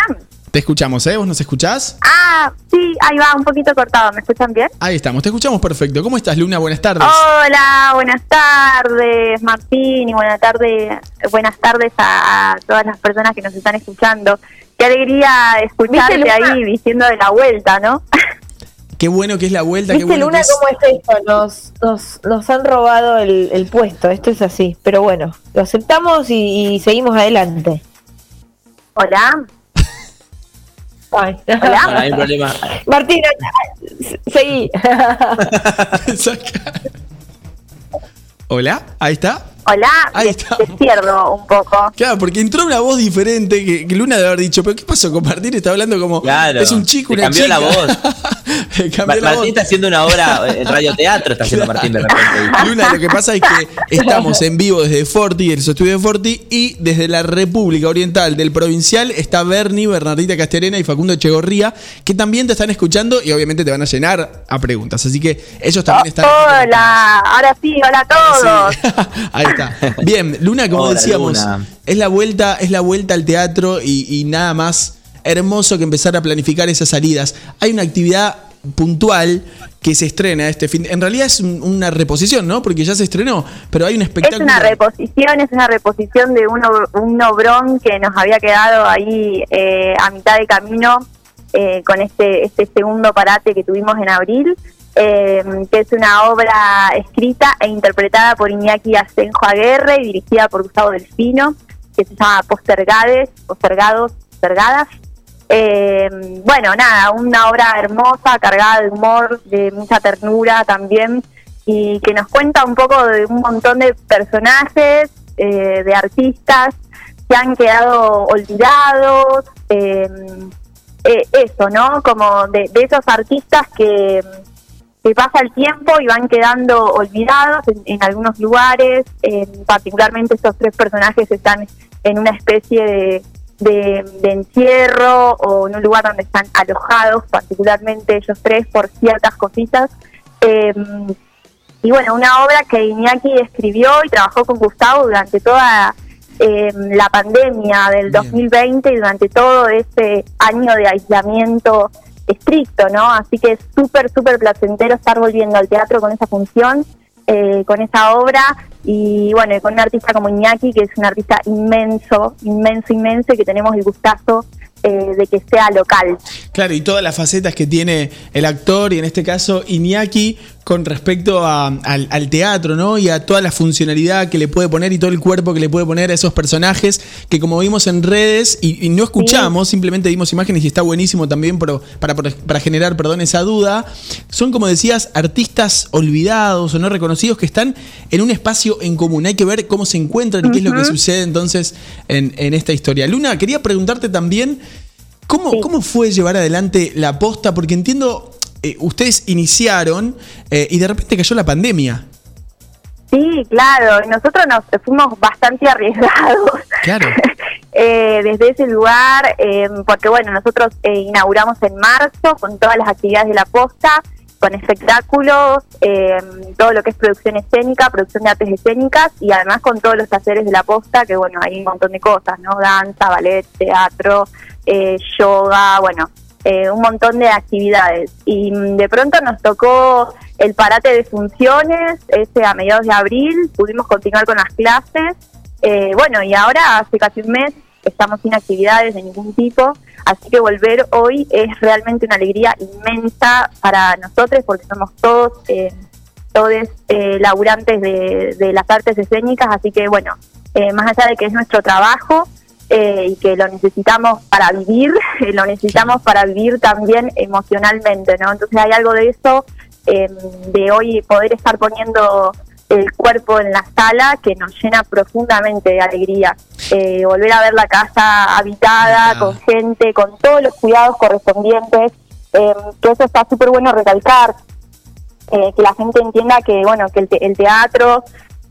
Speaker 2: Te escuchamos, ¿eh? ¿Vos nos escuchás?
Speaker 15: Ah, sí, ahí va, un poquito cortado. ¿Me escuchan bien?
Speaker 2: Ahí estamos, te escuchamos perfecto. ¿Cómo estás, Luna? Buenas tardes.
Speaker 15: Hola, buenas tardes, Martín, y buenas tardes, buenas tardes a, a todas las personas que nos están escuchando. Qué alegría escucharte ahí diciendo de la vuelta, ¿no?
Speaker 2: Qué bueno que es la vuelta, qué
Speaker 3: ¿Viste,
Speaker 2: bueno
Speaker 3: Luna,
Speaker 2: que es.
Speaker 3: cómo es esto? Nos, nos, nos han robado el, el puesto, esto es así. Pero bueno, lo aceptamos y, y seguimos adelante.
Speaker 15: Hola.
Speaker 3: Ay.
Speaker 4: Hay problema.
Speaker 3: Martina, seguí.
Speaker 2: Hola, ahí está.
Speaker 15: Hola,
Speaker 2: Ahí está.
Speaker 15: despierdo un poco.
Speaker 2: Claro, porque entró una voz diferente que, que Luna debe haber dicho, pero ¿qué pasó con Martín? Está hablando como
Speaker 4: Claro.
Speaker 2: es un chico, una
Speaker 4: cambió
Speaker 2: chica.
Speaker 4: la voz.
Speaker 2: Cambió la
Speaker 4: Martín
Speaker 2: voz.
Speaker 4: está haciendo una obra en radioteatro, está haciendo Martín de repente.
Speaker 2: Luna, lo que pasa es que estamos en vivo desde Forti, el estudio de Forti, y desde la República Oriental del Provincial está Bernie, Bernardita Casterena y Facundo Echegorría, que también te están escuchando y obviamente te van a llenar a preguntas. Así que ellos también están.
Speaker 15: Hola, ahora sí, hola a todos.
Speaker 2: Ahí está. Bien, Luna, como
Speaker 4: Hola,
Speaker 2: decíamos,
Speaker 4: Luna.
Speaker 2: es la vuelta, es la vuelta al teatro y, y nada más hermoso que empezar a planificar esas salidas. Hay una actividad puntual que se estrena este fin. En realidad es un- una reposición, ¿no? Porque ya se estrenó, pero hay un
Speaker 15: Es
Speaker 2: espectáculo.
Speaker 15: una reposición, es una reposición de un, ob- un obrón que nos había quedado ahí eh, a mitad de camino eh, con este, este segundo parate que tuvimos en abril, eh, que es una obra escrita e interpretada por Iñaki Asenjo Aguerre y dirigida por Gustavo Delfino, que se llama Postergades, Postergados, Postergadas. Eh, bueno, nada, una obra hermosa, cargada de humor, de mucha ternura también, y que nos cuenta un poco de un montón de personajes, eh, de artistas que han quedado olvidados, eh, eh, eso, ¿no? Como de esos artistas que, que pasa el tiempo y van quedando olvidados en, en algunos lugares, eh, particularmente estos tres personajes están en una especie de, de, de encierro o en un lugar donde están alojados, particularmente ellos tres, por ciertas cositas. Eh, y bueno, una obra que Iñaki escribió y trabajó con Gustavo durante toda eh, la pandemia del 2020 y durante todo ese año de aislamiento estricto, ¿no? Así que es súper, súper placentero estar volviendo al teatro con esa función, eh, con esa obra y bueno, con un artista como Iñaki, que es un artista inmenso, inmenso, inmenso y que tenemos el gustazo eh, de que sea local.
Speaker 2: Claro, y todas las facetas que tiene el actor, y en este caso Iñaki, con respecto a- al, al teatro, ¿no? Y a toda la funcionalidad que le puede poner y todo el cuerpo que le puede poner a esos personajes que como vimos en redes y, y no escuchamos, simplemente vimos imágenes y está buenísimo también para, para generar, perdón, esa duda. Son, como decías, artistas olvidados o no reconocidos que están en un espacio en común. Hay que ver cómo se encuentran y qué es lo que sucede entonces en, en esta historia. Luna, quería preguntarte también ¿Cómo, ¿Cómo fue llevar adelante la posta? Porque entiendo, eh, ustedes iniciaron eh, y de repente cayó la pandemia.
Speaker 15: Sí, claro, y nosotros nos fuimos bastante arriesgados.
Speaker 2: Claro.
Speaker 15: eh, desde ese lugar, eh, porque bueno, nosotros eh, inauguramos en marzo con todas las actividades de la posta, con espectáculos, eh, todo lo que es producción escénica, producción de artes escénicas y además con todos los talleres de la posta, que bueno, hay un montón de cosas, ¿no? Danza, ballet, teatro, eh, yoga, bueno, eh, un montón de actividades. Y mm, de pronto nos tocó el parate de funciones, ese a mediados de abril, pudimos continuar con las clases. Eh, bueno, y ahora hace casi un mes estamos sin actividades de ningún tipo, así que volver hoy es realmente una alegría inmensa para nosotros porque somos todos, eh, todos eh, laburantes de, de las artes escénicas, así que bueno, eh, más allá de que es nuestro trabajo, eh, y que lo necesitamos para vivir, eh, lo necesitamos para vivir también emocionalmente, ¿no? Entonces hay algo de eso, eh, de hoy poder estar poniendo el cuerpo en la sala que nos llena profundamente de alegría. Eh, volver a ver la casa habitada, con gente, con todos los cuidados correspondientes, eh, que eso está súper bueno recalcar, eh, que la gente entienda que bueno que el, te- el teatro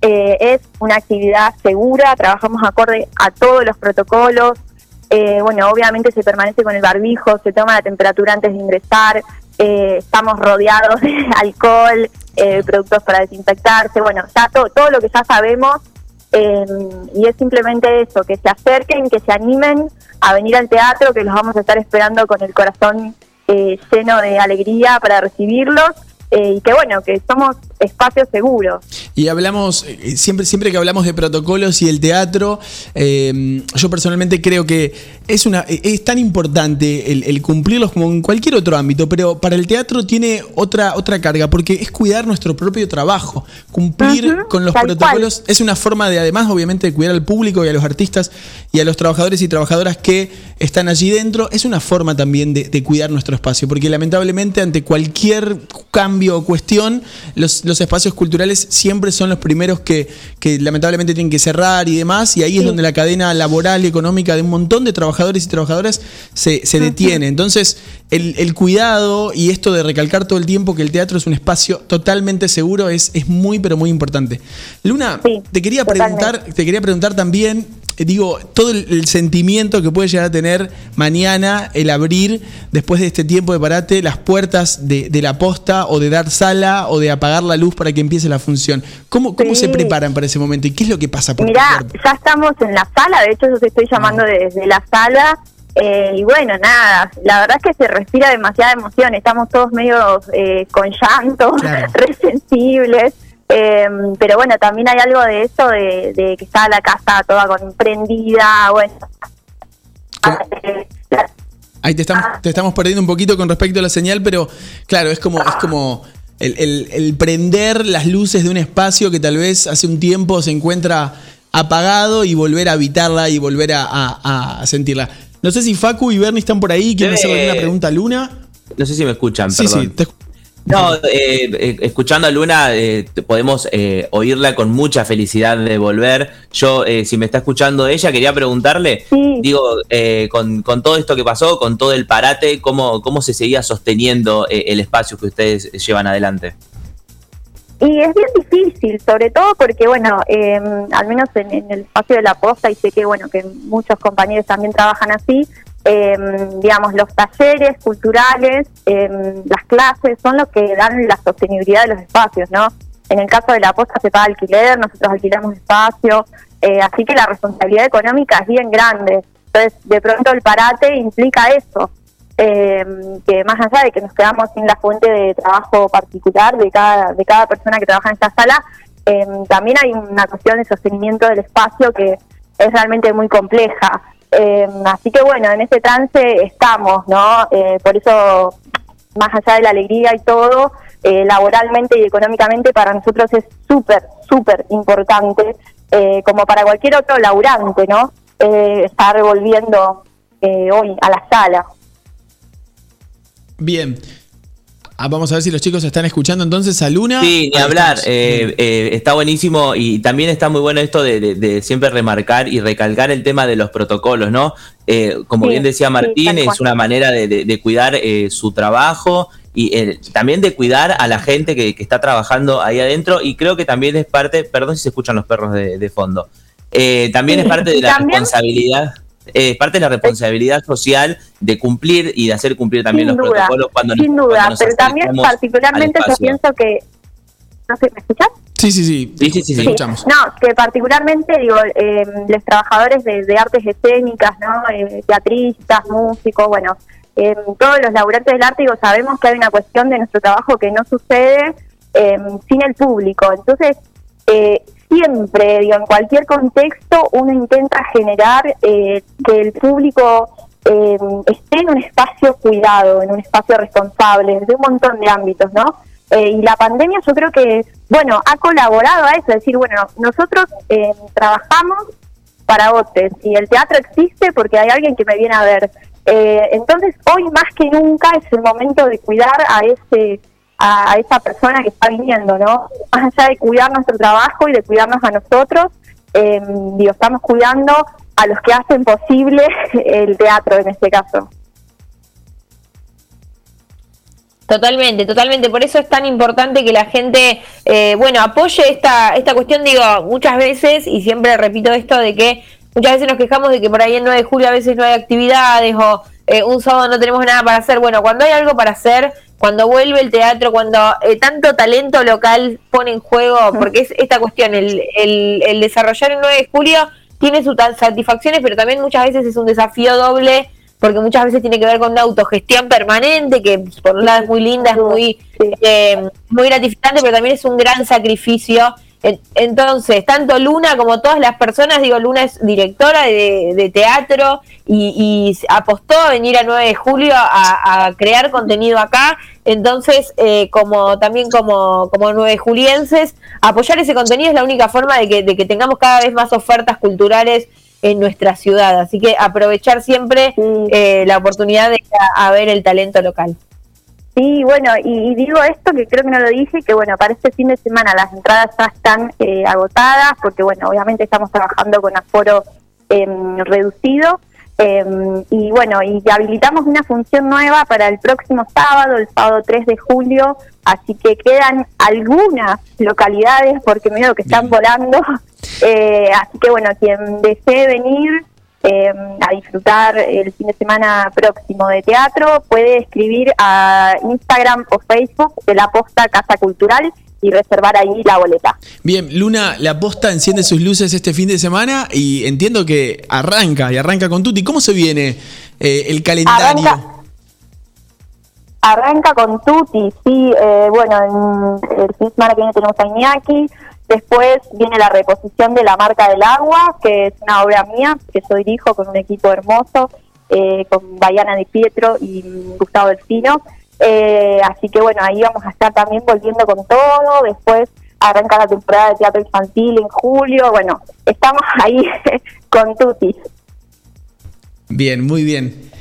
Speaker 15: eh, es una actividad segura, trabajamos acorde a todos los protocolos, eh, bueno, obviamente se permanece con el barbijo, se toma la temperatura antes de ingresar, eh, estamos rodeados de alcohol, eh, productos para desinfectarse, bueno, ya to- todo lo que ya sabemos eh, y es simplemente eso, que se acerquen, que se animen a venir al teatro, que los vamos a estar esperando con el corazón lleno de alegría para recibirlos y que bueno, que somos espacios seguros.
Speaker 2: Y hablamos, eh, siempre, siempre que hablamos de protocolos y el teatro, eh, yo personalmente creo que es, una, eh, es tan importante el, el cumplirlos como en cualquier otro ámbito, pero para el teatro tiene otra, otra carga, porque es cuidar nuestro propio trabajo. Cumplir con los protocolos es una forma de, además, obviamente, de cuidar al público y a los artistas y a los trabajadores y trabajadoras que están allí dentro. Es una forma también de, de cuidar nuestro espacio, porque lamentablemente ante cualquier cambio o cuestión, los, los espacios culturales siempre son los primeros que, que lamentablemente tienen que cerrar y demás, y ahí es donde la cadena laboral y económica de un montón de trabajadores y trabajadoras se, se detiene. Entonces, el, el cuidado y esto de recalcar todo el tiempo que el teatro es un espacio totalmente seguro es, es muy, pero muy importante. Luna, te quería preguntar, te quería preguntar también, digo, todo el, el sentimiento que puede llegar a tener mañana el abrir, después de este tiempo de parate, las puertas de, de la posta o de dar sala o de apagar la luz para que empiece la función. ¿Cómo, cómo se preparan para ese momento y qué es lo que pasa por
Speaker 15: Mirá, ya estamos en la sala, de hecho yo te estoy llamando desde la sala. eh, y bueno, nada, la verdad es que se respira demasiada emoción, estamos todos medio eh, con llanto, re sensibles, eh, pero bueno, también hay algo de eso de, de que está la casa toda con prendida, bueno. Eh, la-
Speaker 2: Ahí te estamos, te estamos perdiendo un poquito con respecto a la señal, pero claro, es como, es como el, el- el prender las luces de un espacio que tal vez hace un tiempo se encuentra apagado y volver a habitarla y volver a, a- a sentirla. No sé si Facu y Bernie están por ahí, quieren
Speaker 4: Eh,
Speaker 2: hacerle alguna pregunta a Luna.
Speaker 4: No sé si me escuchan,
Speaker 2: Sí,
Speaker 4: perdón.
Speaker 2: sí, te escu-
Speaker 4: No, eh, eh, escuchando a Luna eh, podemos eh, oírla con mucha felicidad de volver. Yo, eh, si me está escuchando ella, quería preguntarle, digo, eh, con, con todo esto que pasó, con todo el parate, ¿cómo, cómo se seguía sosteniendo el espacio que ustedes llevan adelante?
Speaker 15: Y es bien difícil, sobre todo porque, bueno, eh, al menos en, en el espacio de la posta, y sé que, bueno, que muchos compañeros también trabajan así, eh, digamos, los talleres culturales, eh, las clases, son los que dan la sostenibilidad de los espacios, ¿no? En el caso de la posta se paga alquiler, nosotros alquilamos espacio, eh, así que la responsabilidad económica es bien grande. Entonces, de pronto el parate implica eso, eh, que más allá de que nos quedamos sin la fuente de trabajo particular de cada, de cada persona que trabaja en esta sala, también hay una cuestión de sostenimiento del espacio que es realmente muy compleja. Eh, así que bueno, en ese trance estamos, ¿no? Eh, por eso, más allá de la alegría y todo, eh, laboralmente y económicamente para nosotros es súper, súper importante, eh, como para cualquier otro laburante, ¿no? Estar volviendo hoy a la sala.
Speaker 2: Bien. Ah, vamos a ver si los chicos están escuchando entonces a Luna.
Speaker 4: Sí, ni hablar. eh, eh, está buenísimo y también está muy bueno esto de, de- de siempre remarcar y recalcar el tema de los protocolos, ¿no? Eh, como
Speaker 15: Sí,
Speaker 4: bien decía Martín, es una manera de, de- de cuidar eh, su trabajo y eh, también de cuidar a la gente que, que está trabajando ahí adentro y creo que también es parte, perdón si se escuchan los perros de, de fondo, Eh, también es parte de la
Speaker 15: También-
Speaker 4: responsabilidad. Eh, es parte de la responsabilidad social de cumplir y de hacer cumplir también
Speaker 15: sin
Speaker 4: los
Speaker 15: duda,
Speaker 4: protocolos cuando nos-
Speaker 15: sin
Speaker 4: cuando
Speaker 15: duda,
Speaker 4: nos
Speaker 15: pero también particularmente yo pienso que... No sé, ¿me escuchas?
Speaker 2: Sí, sí, sí.
Speaker 4: Sí, sí, sí,
Speaker 2: te
Speaker 4: sí.
Speaker 2: escuchamos.
Speaker 15: No, que particularmente, digo, eh, los trabajadores de, de artes escénicas, ¿no? Eh, teatristas, músicos, bueno, eh, todos los laburantes del arte, digo, sabemos que hay una cuestión de nuestro trabajo que no sucede eh, sin el público. Entonces, eh, siempre, digo, en cualquier contexto, uno intenta generar eh, que el público eh, esté en un espacio cuidado, en un espacio responsable, de un montón de ámbitos, ¿no? Eh, y la pandemia yo creo que, bueno, ha colaborado a eso, es decir, bueno, nosotros eh, trabajamos para otros y el teatro existe porque hay alguien que me viene a ver. Entonces, hoy más que nunca es el momento de cuidar a ese a, esa persona que está viniendo, ¿no? Más allá de cuidar nuestro trabajo y de cuidarnos a nosotros, eh, digo, estamos cuidando a los que hacen posible el teatro en este caso.
Speaker 3: Totalmente, totalmente. Por eso es tan importante que la gente, eh, bueno, apoye esta, esta cuestión, digo, muchas veces, y siempre repito esto, de que muchas veces nos quejamos de que por ahí el 9 de julio a veces no hay actividades o eh, un sábado no tenemos nada para hacer. Bueno, cuando hay algo para hacer, cuando vuelve el teatro, cuando eh, tanto talento local pone en juego, porque es esta cuestión, el, el, el desarrollar el 9 de julio tiene sus satisfacciones, pero también muchas veces es un desafío doble porque muchas veces tiene que ver con una autogestión permanente, que por un lado es muy linda, es muy, eh, muy gratificante, pero también es un gran sacrificio Entonces, tanto Luna como todas las personas, digo, Luna es directora de, de teatro y, y apostó a venir a 9 de julio a, a crear contenido acá. Entonces, eh, como también como, como 9 julienses, apoyar ese contenido es la única forma de que, de que tengamos cada vez más ofertas culturales en nuestra ciudad. Así que aprovechar siempre eh, la oportunidad de ir a, a ver el talento local.
Speaker 15: Sí, bueno, y, y digo esto que creo que no lo dije, que bueno, para este fin de semana las entradas ya están eh, agotadas, porque bueno, obviamente estamos trabajando con aforo em, reducido. em, y bueno, y habilitamos una función nueva para el próximo sábado, el sábado 3 de julio, así que quedan algunas localidades, porque medio que están volando. Eh, así que bueno, quien desee venir, eh, a disfrutar el fin de semana próximo de teatro, puede escribir a Instagram o Facebook de la Posta Casa Cultural y reservar ahí la boleta.
Speaker 2: Bien, Luna, la posta enciende sus luces este fin de semana y entiendo que arranca y arranca con Tuti. ¿Cómo se viene eh, el calendario?
Speaker 15: Arranca, arranca con Tuti, sí, eh, bueno, en el fin de semana que viene tenemos a Iñaki, después viene la reposición de La Marca del Agua, que es una obra mía, que yo dirijo con un equipo hermoso, eh, con Bayana Di Pietro y Gustavo Delfino, eh, así que bueno, ahí vamos a estar también volviendo con todo, después arranca la temporada de teatro infantil en julio, bueno, estamos ahí con Tuti.
Speaker 2: Bien, muy bien.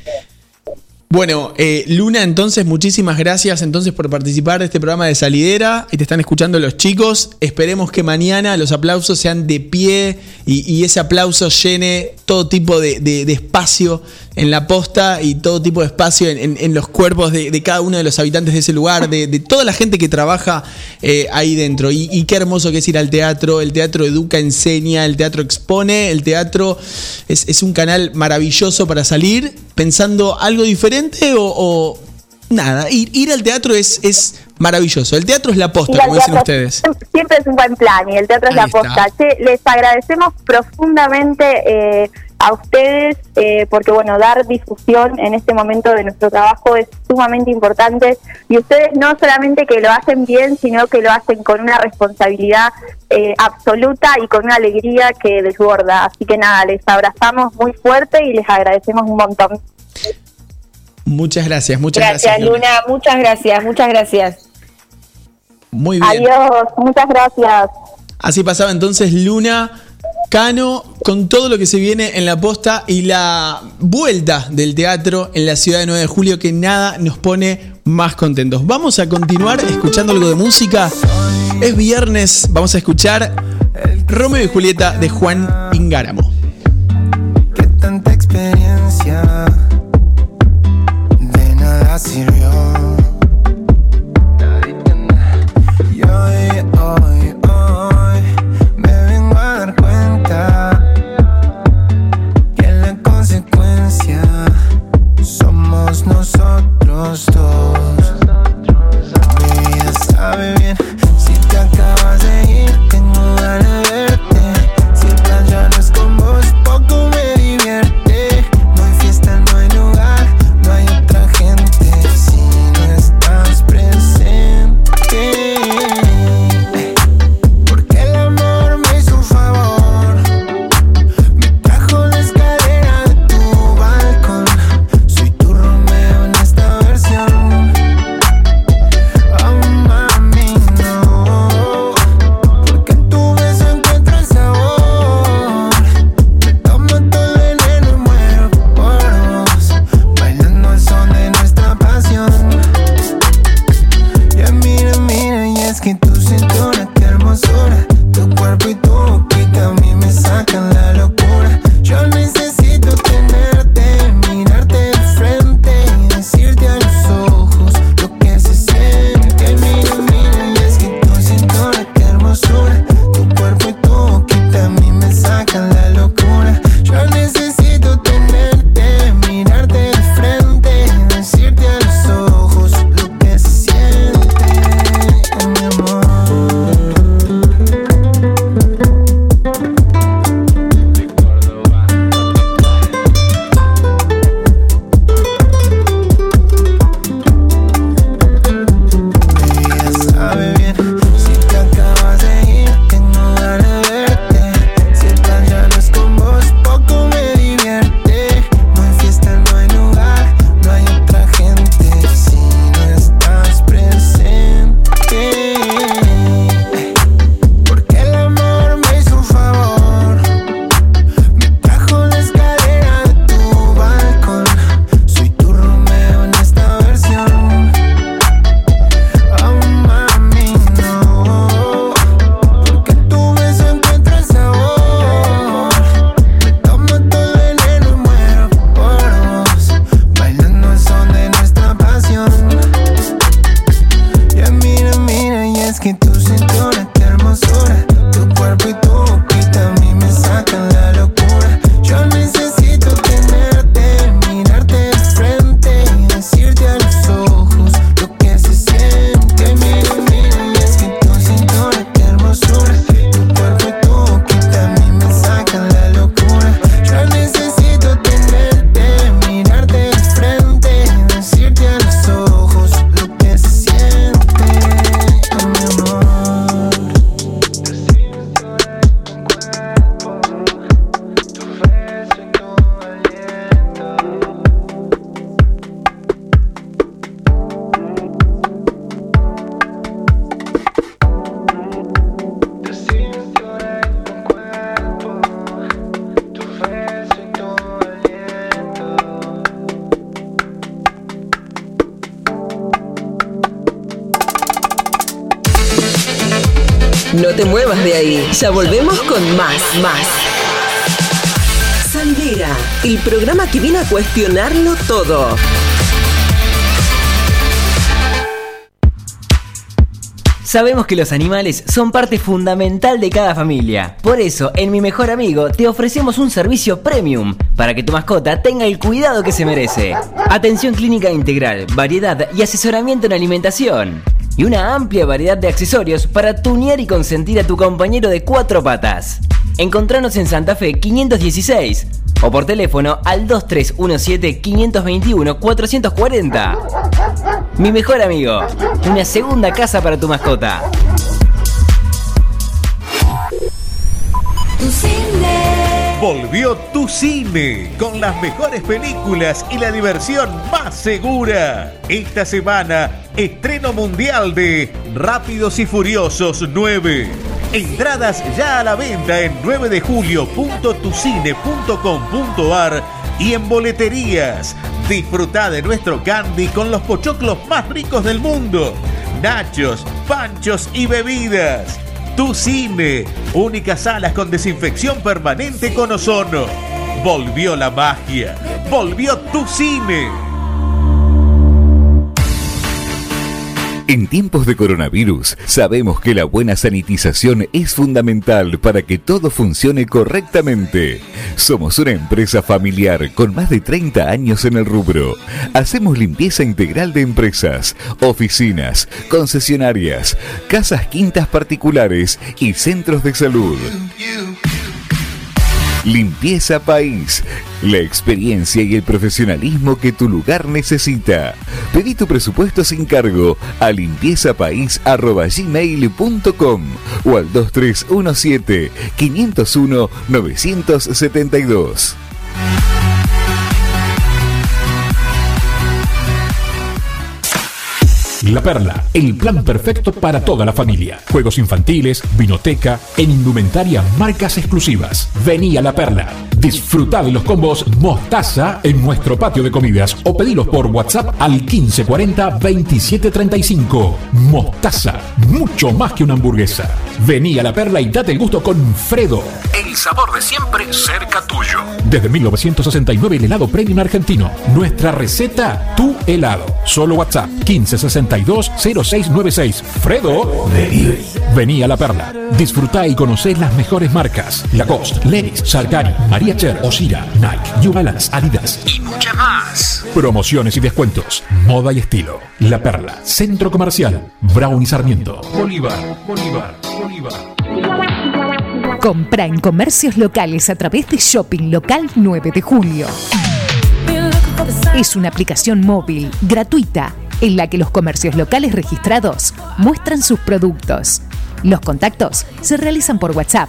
Speaker 2: Bueno, eh, Luna, entonces muchísimas gracias entonces por participar de este programa de Salidera y te están escuchando los chicos. Esperemos que mañana los aplausos sean de pie y, ese aplauso llene todo tipo de- de espacio en la posta y todo tipo de espacio en, en- en los cuerpos de, de cada uno de los habitantes de ese lugar, de, de toda la gente que trabaja eh, ahí dentro. Y, y qué hermoso que es ir al teatro. El teatro educa, enseña, el teatro expone, el teatro es, es un canal maravilloso para salir pensando algo diferente o, o nada. Ir, ir al teatro es, es maravilloso. El teatro es la posta, como dicen ustedes.
Speaker 15: Siempre es un buen plan y el teatro es la
Speaker 2: está.
Speaker 15: posta. Les agradecemos profundamente eh, a ustedes eh, porque, bueno, dar difusión en este momento de nuestro trabajo es sumamente importante y ustedes no solamente que lo hacen bien, sino que lo hacen con una responsabilidad eh, absoluta y con una alegría que desborda. Así que nada, les abrazamos muy fuerte y les agradecemos un montón.
Speaker 2: Muchas gracias, muchas gracias.
Speaker 3: Gracias, Luna. Muchas gracias, muchas gracias.
Speaker 2: Muy bien.
Speaker 15: Adiós, muchas gracias.
Speaker 2: Así pasaba entonces Luna Cano con todo lo que se viene en la posta y la vuelta del teatro en la ciudad de 9 de julio que nada nos pone más contentos. Vamos a continuar escuchando algo de música. Es viernes, vamos a escuchar Romeo y Julieta de Juan Ingáramo.
Speaker 16: tanta experiencia de nada sirvió. Nosotros dos. Ya
Speaker 1: volvemos con más, más. Salidera, el programa que viene a cuestionarlo todo.
Speaker 12: Sabemos que los animales son parte fundamental de cada familia. Por eso, en Mi Mejor Amigo te ofrecemos un servicio premium para que tu mascota tenga el cuidado que se merece. Atención clínica integral, variedad y asesoramiento en alimentación. Y una amplia variedad de accesorios para tunear y consentir a tu compañero de cuatro patas. Encontranos en Santa Fe 516 o por teléfono al 2317-521-440. Mi mejor amigo, una segunda casa para tu mascota.
Speaker 7: Volvió tu cine con las mejores películas y la diversión más segura. Esta semana, estreno mundial de Rápidos y Furiosos 9. Entradas ya a la venta en 9 de julio.tucine.com.ar y en boleterías. Disfruta de nuestro candy con los pochoclos más ricos del mundo. Nachos, panchos y bebidas. Tu cine. Únicas salas con desinfección permanente con ozono. Volvió la magia. Volvió tu cine.
Speaker 8: En tiempos de coronavirus, sabemos que la buena sanitización es fundamental para que todo funcione correctamente. Somos una empresa familiar con más de 30 años en el rubro. Hacemos limpieza integral de empresas, oficinas, concesionarias, casas quintas particulares y centros de salud. Limpieza País. La experiencia y el profesionalismo que tu lugar necesita. Pedí tu presupuesto sin cargo a limpiezapais.gmail.com o al 2317 501 972.
Speaker 9: La Perla, el plan perfecto para toda la familia. Juegos infantiles, vinoteca, en indumentaria marcas exclusivas. Vení a La Perla. Disfruta de los combos Mostaza en nuestro patio de comidas o pedilos por WhatsApp al 1540 2735. Mostaza, mucho más que una hamburguesa. Vení a La Perla y date el gusto con Fredo.
Speaker 17: El sabor de siempre cerca tuyo.
Speaker 9: Desde 1969 el helado premium argentino. Nuestra receta, tu helado. Solo WhatsApp 1562-0696. Fredo Delivery. Vení a La Perla. Disfruta y conocé las mejores marcas. Lacoste, Lenis, Sarkari, María Cher, Osira, Nike, New Balance, Adidas.
Speaker 17: Y mucha más.
Speaker 9: Promociones y descuentos. Moda y estilo. La Perla. Centro Comercial. Brown y Sarmiento.
Speaker 17: Bolívar, Bolívar, Bolívar.
Speaker 10: Compra en comercios locales a través de Shopping Local 9 de Julio. Es una aplicación móvil, gratuita, en la que los comercios locales registrados muestran sus productos. Los contactos se realizan por WhatsApp.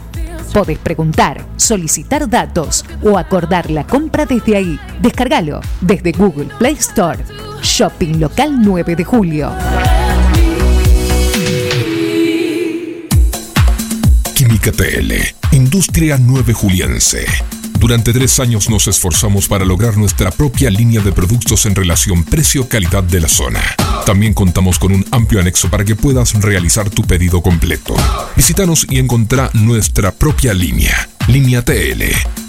Speaker 10: Podés preguntar, solicitar datos o acordar la compra desde ahí. Descárgalo desde Google Play Store. Shopping Local 9 de Julio.
Speaker 11: Química TL, Industria 9 Juliense. Durante tres años nos esforzamos para lograr nuestra propia línea de productos en relación precio-calidad de la zona. También contamos con un amplio anexo para que puedas realizar tu pedido completo. Visítanos y encontrá nuestra propia línea. Línea TL.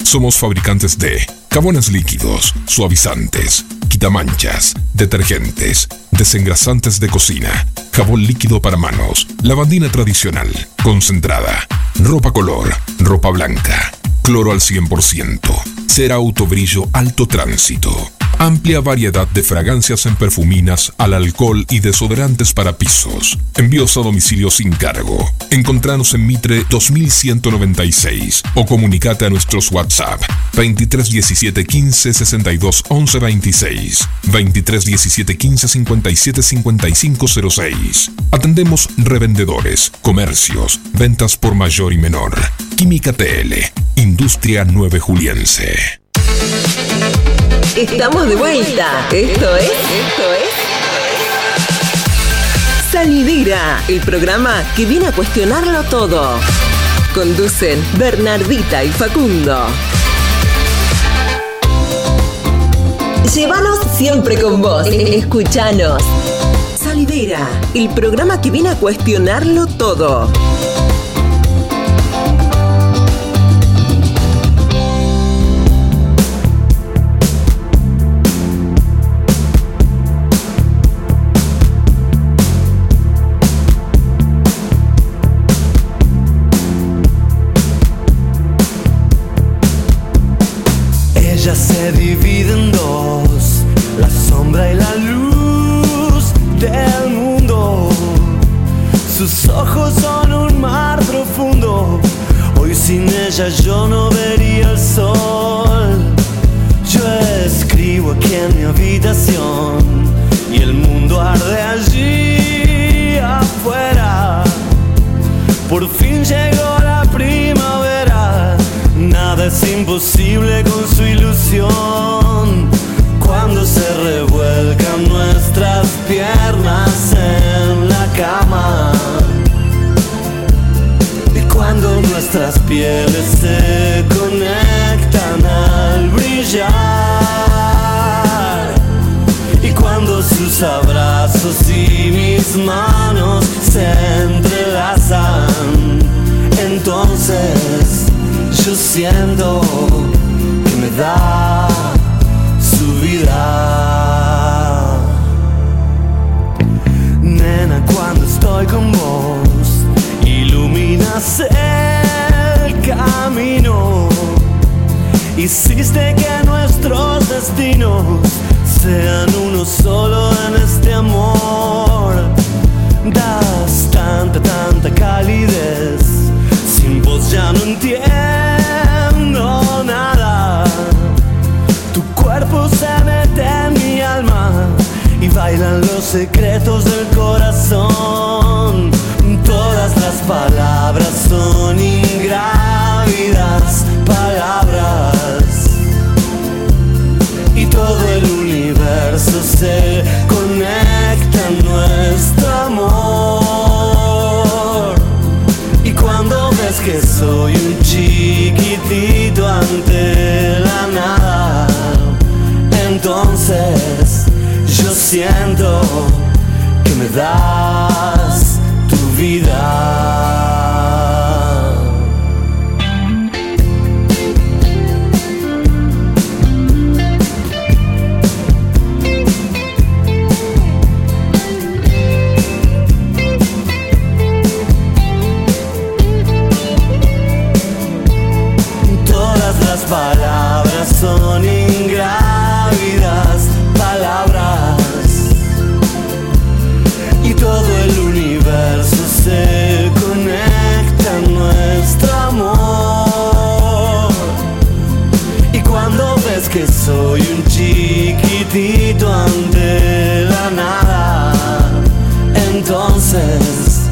Speaker 11: Somos fabricantes de jabones líquidos, suavizantes, quitamanchas, detergentes, desengrasantes de cocina, jabón líquido para manos, lavandina tradicional, concentrada, ropa color, ropa blanca, cloro al 100%, cera autobrillo alto tránsito. Amplia variedad de fragancias en perfuminas, al alcohol y desodorantes para pisos. Envíos a domicilio sin cargo. Encontranos en Mitre 2196 o comunicate a nuestros WhatsApp 2317 15 62 11 26 2317 15 57 55 06. Atendemos revendedores, comercios, ventas por mayor y menor. Química TL, Industria 9 Juliense.
Speaker 1: Estamos de vuelta. Esto es. Esto es. Salidera, el programa que viene a cuestionarlo todo. Conducen Bernardita y Facundo. Llévanos siempre con vos. Escuchanos. Salidera, el programa que viene a cuestionarlo todo.
Speaker 6: dividen dos, la sombra y la luz del mundo. Sus ojos son un mar profundo, hoy sin ella yo no vería el sol. Yo escribo aquí en mi habitación y el mundo arde allí afuera. Por fin llegó la es imposible con su ilusión. Cuando se revuelcan nuestras piernas en la cama y cuando nuestras pieles se conectan al brillar y cuando sus abrazos y mis manos se entrelazan entonces yo siento que me da su vida nena cuando estoy con vos iluminas el camino. Hiciste que nuestros destinos sean uno solo en este amor. Das tanta, tanta calidez. Sin vos ya no entiendo nada. Tu cuerpo se mete en mi alma y bailan los secretos del corazón. Todas las palabras son ingrávidas palabras y todo el universo se conecta en nuestro amor. Y cuando ves que soy un ante la nada, entonces yo siento que me das tu vida. Son ingrávidas palabras y todo el universo se conecta en nuestro amor. Y cuando ves que soy un chiquitito ante la nada, entonces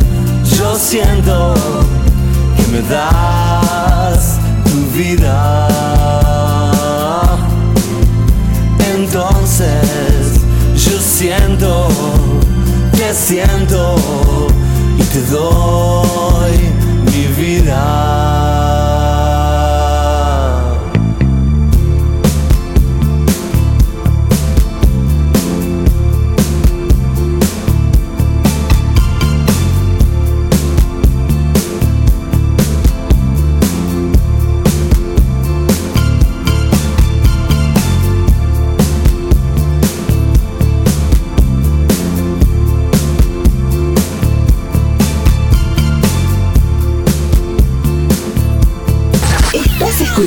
Speaker 6: yo siento que me das tu vida. Siento, te siento y te doy mi vida.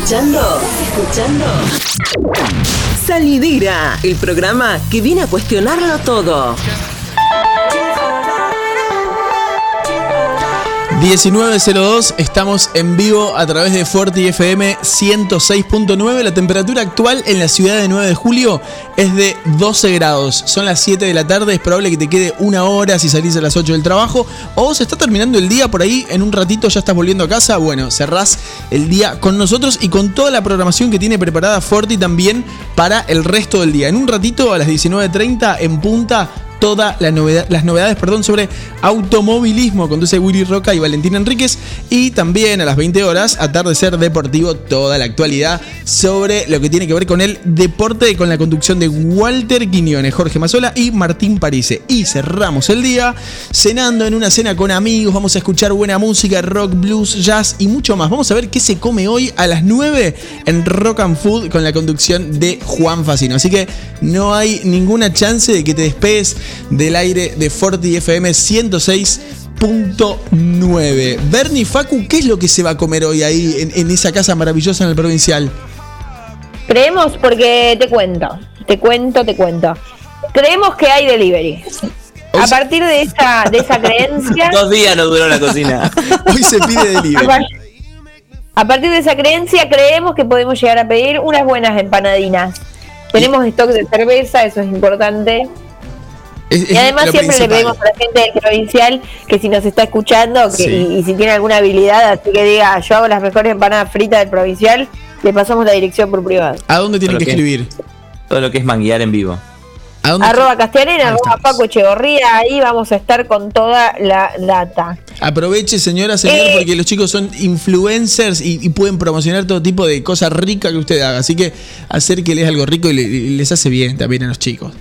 Speaker 1: Escuchando? ¿Estás escuchando? Salidera, el programa que viene a cuestionarlo todo.
Speaker 2: 19.02, estamos en vivo a través de Forti FM 106.9. La temperatura actual en la ciudad de 9 de julio es de 12 grados. Son las 7 de la tarde, es probable que te quede una hora si salís a las 8 del trabajo. O se está terminando el día por ahí, en un ratito ya estás volviendo a casa. Bueno, cerrás el día con nosotros y con toda la programación que tiene preparada Forti también para el resto del día. En un ratito a las 19.30 en punta todas las novedades perdón, sobre automovilismo. Conduce Willy Roca y Valentín Enríquez. Y también a las 20 horas, Atardecer Deportivo, toda la actualidad sobre lo que tiene que ver con el deporte, con la conducción de Walter Quiñones, Jorge Mazola y Martín Parise. Y cerramos el día cenando en una cena con amigos. Vamos a escuchar buena música, rock, blues, jazz y mucho más. Vamos a ver qué se come hoy a las 9 en Rock and Food con la conducción de Juan Facino. Así que no hay ninguna chance de que te despegues del aire de Forti FM 106.9. Bernie Facu, ¿qué es lo que se va a comer hoy ahí en, en esa casa maravillosa en el provincial?
Speaker 3: Creemos porque te cuento, te cuento, te cuento. Creemos que hay delivery. A partir de esa, de esa creencia.
Speaker 4: Dos días no duró la cocina.
Speaker 2: Hoy se pide
Speaker 3: par- A partir de esa creencia creemos que podemos llegar a pedir unas buenas empanadinas. Tenemos stock de cerveza, eso es importante.
Speaker 2: Es-
Speaker 3: Y además siempre le pedimos a la gente del provincial que si nos está escuchando que,
Speaker 2: Sí.
Speaker 3: y, y si tiene alguna habilidad, así que diga, yo hago las mejores empanadas fritas del provincial, le pasamos la dirección por privado.
Speaker 2: ¿A dónde tienen que
Speaker 4: que-
Speaker 2: escribir?
Speaker 4: Todo lo que es manguear en vivo.
Speaker 2: ¿A dónde?
Speaker 3: Arroba Castellanera, arroba Paco Echegorría, ahí vamos a estar con toda la data.
Speaker 2: Aproveche, señora, señor,
Speaker 3: Eh.
Speaker 2: porque los chicos son influencers y, y pueden promocionar todo tipo de cosas ricas que usted haga. Así que acérqueles algo rico y, le- y les hace bien también a los chicos.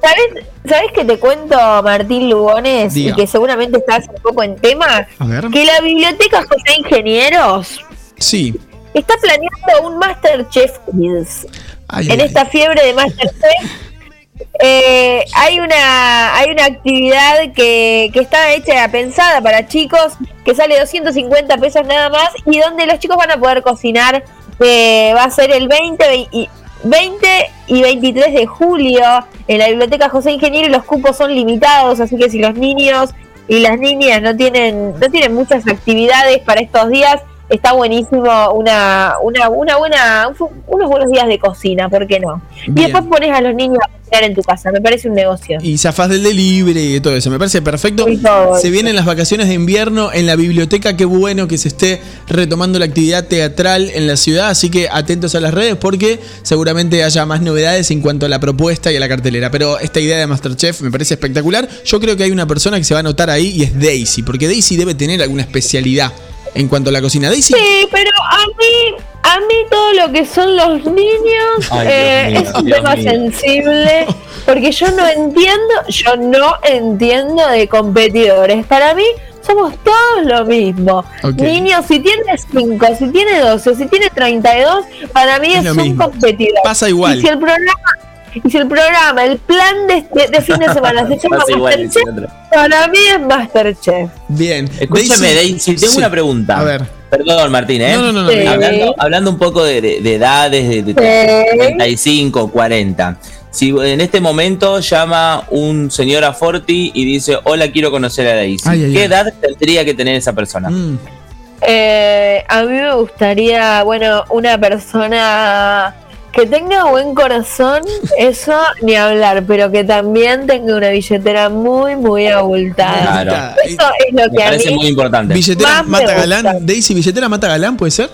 Speaker 3: ¿Sabes, ¿Sabes que te cuento, Martín Lugones,
Speaker 2: Diga.
Speaker 3: y que seguramente estás un poco en tema?
Speaker 2: A ver.
Speaker 3: Que la biblioteca José Ingenieros
Speaker 2: Sí.
Speaker 3: está planeando un Masterchef Kids.
Speaker 2: Ay,
Speaker 3: en
Speaker 2: ay,
Speaker 3: esta fiebre de Masterchef eh, hay una hay una actividad que, que está hecha pensada para chicos que sale 250 pesos nada más y donde los chicos van a poder cocinar eh, va a ser el 20 ve- y 20 y 23 de julio en la biblioteca José Ingeniero los cupos son limitados así que si los niños y las niñas no tienen no tienen muchas actividades para estos días está buenísimo una una una buena unos buenos días de cocina ¿por qué no? y después pones a los niños a cocinar en tu casa me parece un negocio
Speaker 2: Y zafás del delivery y todo eso. Me parece perfecto.
Speaker 3: Todo
Speaker 2: Se vienen las vacaciones de invierno en la biblioteca. Qué bueno que se esté retomando la actividad teatral en la ciudad. Así que atentos a las redes porque seguramente haya más novedades en cuanto a la propuesta y a la cartelera. Pero esta idea de Masterchef me parece espectacular. Yo creo que hay una persona que se va a anotar ahí y es Daisy. Porque Daisy debe tener alguna especialidad en cuanto a la cocina. Daisy.
Speaker 3: Sí, pero a mí, a mí todo lo que son los niños
Speaker 2: Ay,
Speaker 3: eh,
Speaker 2: mío,
Speaker 3: es un
Speaker 2: Dios
Speaker 3: tema
Speaker 2: mío.
Speaker 3: sensible, porque yo no entiendo, yo no entiendo de competidores. Para mí somos todos lo mismo. Niños, si tiene 5, si tiene 12, si tiene 32, para mí
Speaker 2: Es
Speaker 3: un
Speaker 2: mismo.
Speaker 3: competidor.
Speaker 2: Pasa igual.
Speaker 3: Y si el programa, y si el programa, el plan de, de- de fin de semana se llama Masterchef, para mí es Masterchef.
Speaker 2: Bien.
Speaker 4: Escúchame, Daisy, tengo
Speaker 2: Sí.
Speaker 4: una pregunta.
Speaker 2: A ver.
Speaker 4: Perdón, Martín, ¿eh?
Speaker 2: No, no, no,
Speaker 3: Sí.
Speaker 4: Hablando, hablando un poco de, de- de edades, de, de
Speaker 3: Sí.
Speaker 4: 35, 40. Si en este momento llama un señor a Forti y dice, hola, quiero conocer a Daisy.
Speaker 2: Ay,
Speaker 4: ¿Qué
Speaker 2: ay.
Speaker 4: edad tendría que tener esa persona?
Speaker 2: Mm.
Speaker 3: Eh, a mí me gustaría, bueno, una persona que tenga buen corazón, eso ni hablar, pero que también tenga una billetera muy, muy abultada.
Speaker 4: Claro.
Speaker 3: Eso es lo
Speaker 4: Me
Speaker 3: que a
Speaker 4: parece
Speaker 3: mí
Speaker 4: muy importante.
Speaker 2: Billetera
Speaker 3: Más me
Speaker 2: mata galán. Daisy, billetera mata galán, ¿puede ser?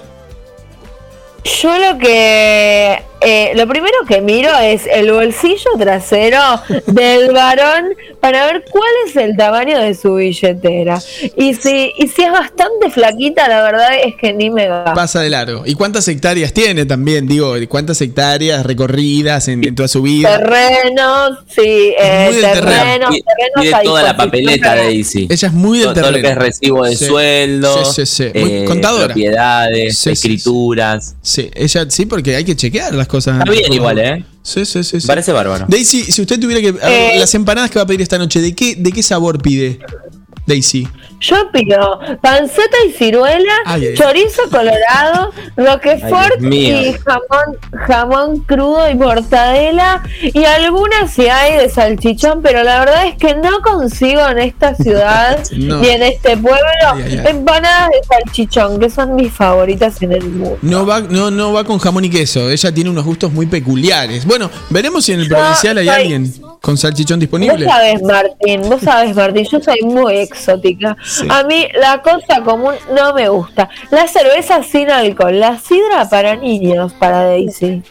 Speaker 3: Yo lo que eh, lo primero que miro es el bolsillo trasero del varón para ver cuál es el tamaño de su billetera. Y si, y si es bastante flaquita, la verdad es que ni me va.
Speaker 2: Pasa de largo. ¿Y cuántas hectáreas tiene también? Digo, ¿cuántas hectáreas recorridas en, en toda su vida?
Speaker 3: Terrenos, sí, eh,
Speaker 2: terreno.
Speaker 3: terrenos, terrenos a
Speaker 4: toda la papeleta,
Speaker 3: para-
Speaker 4: Daisy.
Speaker 2: Ella es muy del
Speaker 4: todo, todo lo
Speaker 2: terreno.
Speaker 4: que es recibo de
Speaker 2: Sí.
Speaker 4: sueldo,
Speaker 2: Sí, sí, sí. Muy
Speaker 4: eh,
Speaker 2: contadora.
Speaker 4: propiedades,
Speaker 2: Sí, sí, sí.
Speaker 4: escrituras.
Speaker 2: Sí, ella sí, porque hay que chequear las cosas.
Speaker 4: Está bien igual, ¿eh?
Speaker 2: Sí, sí, sí. sí.
Speaker 4: Parece bárbaro.
Speaker 2: Daisy, si usted tuviera que. a ver,
Speaker 3: Eh.
Speaker 2: las empanadas que va a pedir esta noche, ¿de qué, de qué sabor pide? Daisy.
Speaker 3: Yo pido panceta y ciruela,
Speaker 2: Ay, ay.
Speaker 3: chorizo colorado, roquefort
Speaker 4: Ay,
Speaker 3: y jamón, jamón crudo y mortadela y algunas si hay de salchichón, pero la verdad es que no consigo en esta ciudad
Speaker 2: No.
Speaker 3: ni en este pueblo
Speaker 2: Ay, ay, ay.
Speaker 3: empanadas de salchichón, que son mis favoritas en el mundo.
Speaker 2: No va, no, no va con jamón y queso. Ella tiene unos gustos muy peculiares. Bueno, veremos si en el
Speaker 3: Yo
Speaker 2: provincial hay
Speaker 3: soy-
Speaker 2: alguien con salchichón
Speaker 3: Vos
Speaker 2: disponible.
Speaker 3: sabés, Martín, vos sabés, Martín, yo soy muy exótica.
Speaker 2: Sí.
Speaker 3: A mí la cosa común no me gusta. La cerveza sin alcohol, la sidra para niños, para Daisy.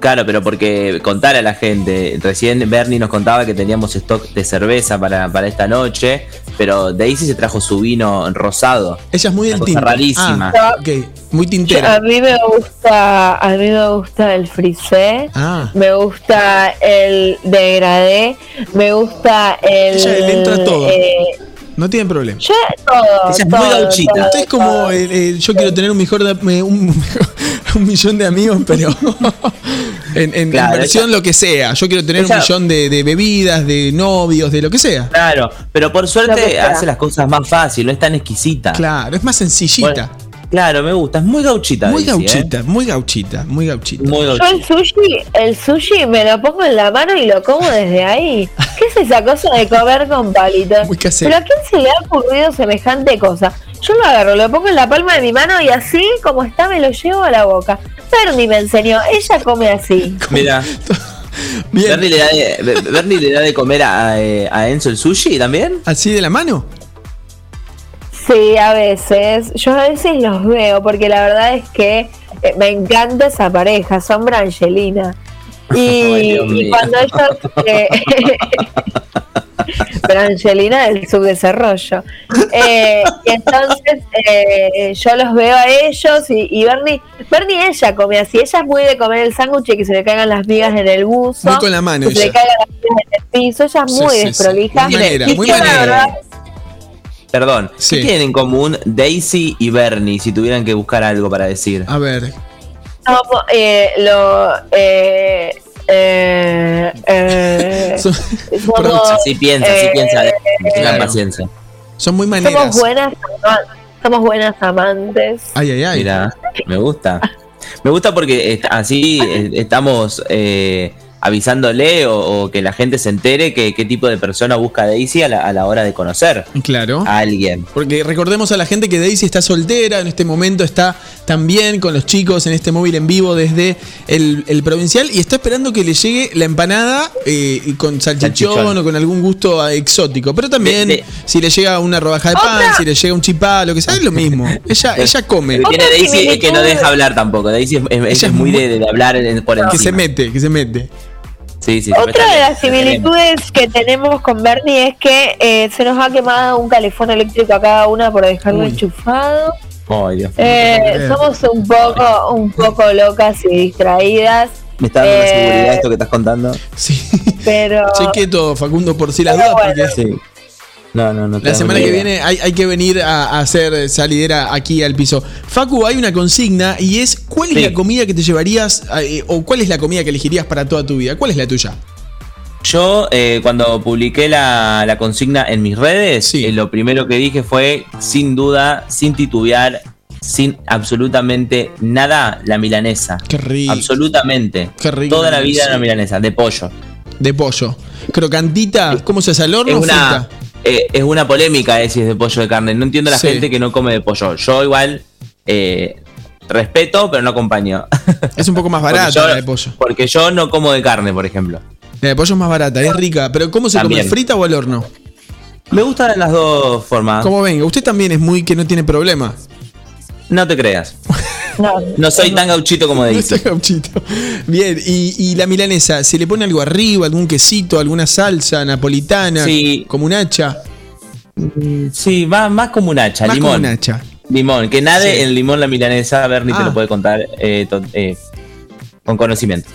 Speaker 4: Claro, pero porque contar a la gente. Recién Bernie nos contaba que teníamos stock de cerveza para, para esta noche, pero Daisy se trajo su vino rosado.
Speaker 2: Ella es muy del tinte.
Speaker 4: rarísima.
Speaker 2: Ah, ok, muy tintera.
Speaker 3: a mí me gusta, a mí me gusta el frisé,
Speaker 2: Ah.
Speaker 3: me gusta el degradé, me gusta el.
Speaker 2: Ella le entra todo.
Speaker 3: eh,
Speaker 2: No tienen problema.
Speaker 3: yo todo.
Speaker 4: Ella es muy gauchita.
Speaker 3: todo,
Speaker 2: Usted es como el- el- yo quiero tener un mejor de- un, un millón de amigos, pero en, en
Speaker 4: Claro,
Speaker 2: inversión lo que sea. Yo quiero tener un millón de, de bebidas, de novios, de lo que sea.
Speaker 4: Claro, pero por suerte hace las cosas más fácil, no es tan exquisita.
Speaker 2: Claro, es más sencillita.
Speaker 4: Bueno, claro, me gusta, es muy gauchita.
Speaker 2: muy
Speaker 4: Daisy, ¿eh?
Speaker 2: gauchita, muy gauchita, muy gauchita.
Speaker 4: Muy
Speaker 3: Yo
Speaker 4: gauchita.
Speaker 3: el sushi, el sushi me lo pongo en la mano y lo como desde ahí. ¿Qué es esa cosa de comer con palitos?
Speaker 2: Muy casero.
Speaker 3: ¿Pero a quién se le ha ocurrido semejante cosa? Yo lo agarro, lo pongo en la palma de mi mano y así como está me lo llevo a la boca. Bernie me enseñó, ella come así.
Speaker 4: Mira. Bernie le, da de, Bernie le da de comer a, eh, a Enzo el sushi también.
Speaker 2: ¿Así de la mano?
Speaker 3: Sí, a veces. Yo a veces los veo porque la verdad es que eh, me encanta esa pareja, son Brangelina. Y, cuando ellos... eh, Brangelina del subdesarrollo. Eh, y entonces eh, yo los veo a ellos y, y Bernie, Bernie ella come así, ella es muy de comer el sándwich y que se le caigan las migas en el buzo.
Speaker 2: Muy con la mano
Speaker 3: que se le caigan las migas en el piso, ella es
Speaker 2: Sí,
Speaker 3: muy
Speaker 2: sí, sí.
Speaker 3: desprolija.
Speaker 2: Muy manera,
Speaker 3: Y
Speaker 2: muy manera.
Speaker 4: Perdón,
Speaker 2: Sí.
Speaker 4: ¿qué tienen en común Daisy y Bernie si tuvieran que buscar algo para decir?
Speaker 2: A ver.
Speaker 3: Somos, eh, lo, eh, eh, eh,
Speaker 2: Son,
Speaker 3: somos,
Speaker 4: Así piensa, así
Speaker 3: eh,
Speaker 4: piensa. Tengan
Speaker 2: claro.
Speaker 4: paciencia.
Speaker 2: son muy
Speaker 3: somos
Speaker 2: maneras.
Speaker 3: buenas, ama- somos buenas amantes.
Speaker 2: Ay, ay, ay.
Speaker 4: Mira, me gusta. Me gusta porque así eh, estamos eh, avisándole o, o que la gente se entere que qué tipo de persona busca Daisy a la, a la hora de conocer
Speaker 2: Claro.
Speaker 4: a alguien.
Speaker 2: Porque recordemos a la gente que Daisy está soltera, en este momento está también con los chicos en este móvil en vivo desde el, el provincial y está esperando que le llegue la empanada eh, con salchichón,
Speaker 4: Salchichón.
Speaker 2: o con algún gusto eh, exótico. Pero también
Speaker 4: De- de-
Speaker 2: si le llega una rodaja de pan, si le llega un chipá, lo que sea, es lo mismo. Ella, ella come.
Speaker 4: Lo que tiene Daisy es que no deja hablar tampoco. Daisy es, es-
Speaker 2: Ella
Speaker 4: es muy
Speaker 2: muy-
Speaker 4: de, de hablar en- por encima.
Speaker 2: Que se mete, que se mete.
Speaker 4: Sí, sí,
Speaker 3: Otra de las similitudes que tenemos con Bernie es que eh, se nos ha quemado un calefón eléctrico a cada una por dejarlo
Speaker 2: Uy.
Speaker 3: enchufado.
Speaker 4: Ay, Dios mío.
Speaker 3: Eh, somos un poco, un poco locas y distraídas,
Speaker 4: Me está dando una
Speaker 3: eh,
Speaker 4: seguridad esto que estás contando.
Speaker 2: Sí.
Speaker 3: pero
Speaker 2: Cheque todo, Facundo, por si las dudas,
Speaker 3: bueno.
Speaker 2: porque
Speaker 4: Sí. No, no, no.
Speaker 2: La semana que viene hay, hay que venir a, a hacer salidera aquí al piso. Facu, hay una consigna y es ¿cuál es
Speaker 4: Sí.
Speaker 2: la comida que te llevarías eh, o cuál es la comida que elegirías para toda tu vida? ¿Cuál es la tuya?
Speaker 4: Yo, eh, cuando publiqué la, la consigna en mis redes,
Speaker 2: Sí.
Speaker 4: eh, lo primero que dije fue, sin duda, sin titubear, sin absolutamente nada, la milanesa.
Speaker 2: Qué rico.
Speaker 4: Absolutamente.
Speaker 2: Qué rico
Speaker 4: Toda la vida
Speaker 2: milanesa.
Speaker 4: la milanesa, de pollo.
Speaker 2: De pollo. Crocantita, ¿cómo se hace al horno
Speaker 4: Es una,
Speaker 2: frita?
Speaker 4: Eh, es una polémica eh, si es de pollo de carne. No entiendo a la
Speaker 2: Sí.
Speaker 4: gente que no come de pollo. Yo igual eh, respeto, pero no acompaño.
Speaker 2: Es un poco más barata
Speaker 4: yo-
Speaker 2: la de pollo.
Speaker 4: Porque yo no como de carne, por ejemplo.
Speaker 2: La de pollo es más barata, es rica. Pero ¿cómo se
Speaker 4: También.
Speaker 2: come? ¿Frita o al horno?
Speaker 4: Me gustan las dos formas.
Speaker 2: Como venga, usted también es muy que no tiene problema.
Speaker 4: No te creas.
Speaker 3: no,
Speaker 4: No soy tan gauchito como
Speaker 2: No
Speaker 4: dice.
Speaker 2: está gauchito. Bien, y, y la milanesa, ¿se le pone algo arriba, algún quesito, alguna salsa napolitana,
Speaker 4: Sí.
Speaker 2: como un hacha?
Speaker 4: Sí, más, más como un hacha,
Speaker 2: Más
Speaker 4: limón.
Speaker 2: como un hacha.
Speaker 4: Limón, que nade
Speaker 2: Sí.
Speaker 4: en limón la milanesa, Bernie te
Speaker 2: Ah.
Speaker 4: lo puede contar eh, to- eh, con conocimiento.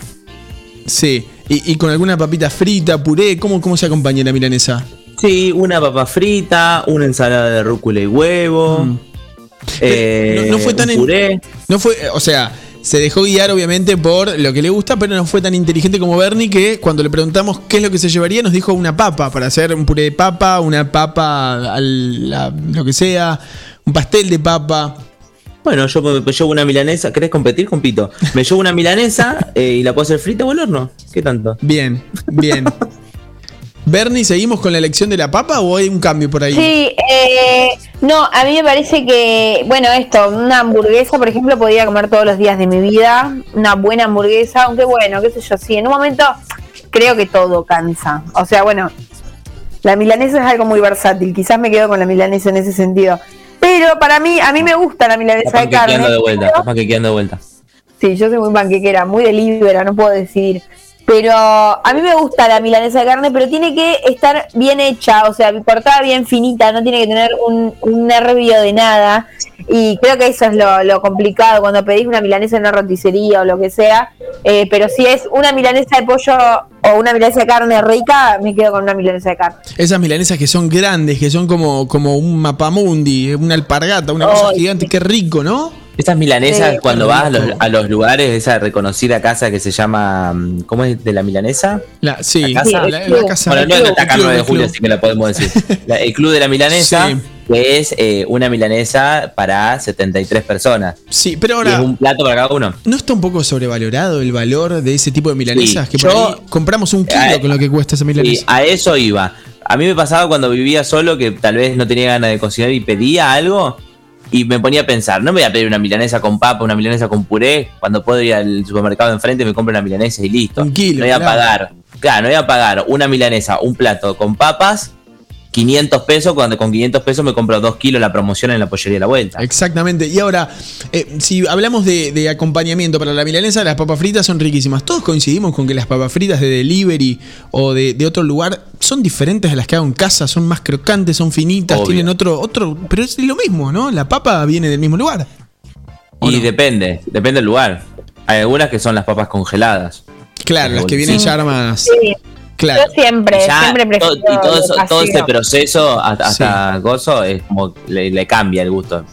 Speaker 2: Sí, y, y con alguna papita frita, puré, ¿cómo, cómo se acompaña la milanesa?
Speaker 4: Sí, una papa frita, una ensalada de rúcula y huevo.
Speaker 2: Mm.
Speaker 4: Eh,
Speaker 2: no, no fue tan
Speaker 4: puré.
Speaker 2: No fue, o sea, se dejó guiar obviamente por lo que le gusta, pero no fue tan inteligente como Bernie que cuando le preguntamos qué es lo que se llevaría nos dijo una papa para hacer un puré de papa, una papa al la- lo que sea, un pastel de papa.
Speaker 4: Bueno, yo me, me llevo una milanesa. ¿Querés competir, compito? Me llevo una milanesa eh, y la puedo hacer frita o al horno. ¿Qué tanto?
Speaker 2: Bien, bien. Bernie, ¿seguimos con la elección de la papa o hay un cambio por ahí?
Speaker 3: Sí, eh, no, a mí me parece que, bueno, esto, una hamburguesa, por ejemplo, podría comer todos los días de mi vida, una buena hamburguesa, aunque bueno, qué sé yo, sí, en un momento creo que todo cansa. O sea, bueno, la milanesa es algo muy versátil, quizás me quedo con la milanesa en ese sentido. Pero para mí, a mí me gusta la milanesa de carne.
Speaker 4: de vuelta. de vuelta.
Speaker 3: Sí, yo soy muy panquequera, muy delibera, no puedo decidir. Pero a mí me gusta la milanesa de carne, pero tiene que estar bien hecha, o sea, cortada bien finita, no tiene que tener un, un nervio de nada. Y creo que eso es lo, lo complicado cuando pedís una milanesa en una roticería o lo que sea. Eh, pero si es una milanesa de pollo o una milanesa de carne rica, me quedo con una milanesa de carne.
Speaker 2: Esas milanesas que son grandes, que son como, como un mapamundi, una alpargata, una cosa gigante, qué rico, ¿no?
Speaker 4: Estas milanesas,
Speaker 3: Sí.
Speaker 4: cuando vas a los, a los lugares, esa reconocida casa que se llama. mm, ¿Cómo es? ¿De la milanesa?
Speaker 2: La, sí,
Speaker 4: ¿La casa?
Speaker 2: la, la casa.
Speaker 4: Bueno, no, no está
Speaker 2: El
Speaker 4: acá
Speaker 2: club,
Speaker 4: 9 de julio, así que la podemos decir. La- el Club de la Milanesa,
Speaker 2: Sí.
Speaker 4: que es eh, una milanesa para 73 personas.
Speaker 2: Sí, pero
Speaker 4: Y es
Speaker 2: ahora,
Speaker 4: un plato para cada uno.
Speaker 2: ¿no está un poco sobrevalorado el valor de ese tipo de milanesas?
Speaker 4: Sí,
Speaker 2: que por
Speaker 4: yo-
Speaker 2: ahí compramos un kilo
Speaker 4: Eh,
Speaker 2: con lo que cuesta esa
Speaker 4: Y
Speaker 2: milanesa.
Speaker 4: a eso iba. A mí me pasaba cuando vivía solo que tal vez no tenía ganas de cocinar y pedía algo. Y me ponía a pensar, no me voy a pedir una milanesa con papa, una milanesa con puré, cuando puedo ir al supermercado enfrente y me compro una milanesa y listo.
Speaker 2: Un kilo,
Speaker 4: no voy a
Speaker 2: claro.
Speaker 4: pagar, claro, no voy a pagar una milanesa, un plato con papas, 500 pesos, cuando con 500 pesos me compro 2 kilos la promoción en la pollería de la vuelta.
Speaker 2: Exactamente. Y ahora, eh, si hablamos de, de acompañamiento para la milanesa, las papas fritas son riquísimas. Todos coincidimos con que las papas fritas de delivery o de, de otro lugar son diferentes a las que hago en casa, son más crocantes, son finitas,
Speaker 4: Obvio.
Speaker 2: tienen otro, otro, pero es lo mismo, ¿no? La papa viene del mismo lugar.
Speaker 4: Y depende, depende del lugar. Hay algunas que son las papas congeladas.
Speaker 2: Claro, las que vienen ya armadas.
Speaker 3: Sí.
Speaker 2: Claro.
Speaker 3: Yo siempre,
Speaker 4: Ya,
Speaker 3: siempre
Speaker 4: todo-
Speaker 3: prefiero
Speaker 4: y todo, eso, todo ese proceso hasta, hasta gozo es como le, le cambia el gusto.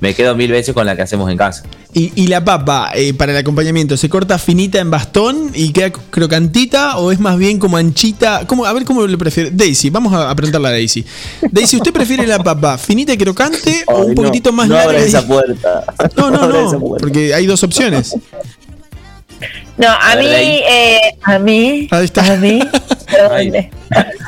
Speaker 4: Me quedo mil veces con la que hacemos en casa.
Speaker 2: Y, y la papa, eh, para el acompañamiento, ¿se corta finita en bastón y queda crocantita o es más bien como anchita? ¿Cómo, a ver cómo le prefiere. Daisy, vamos a, preguntarle a Daisy. Daisy, ¿usted prefiere la papa finita y crocante o un
Speaker 4: no,
Speaker 2: poquitito más
Speaker 4: no
Speaker 2: larga?
Speaker 4: esa puerta.
Speaker 2: No, no, no,
Speaker 4: esa puerta.
Speaker 2: porque hay dos opciones.
Speaker 3: No, a,
Speaker 2: A
Speaker 3: mí, eh, a mí,
Speaker 2: Ahí está.
Speaker 3: a mí, ¿dónde?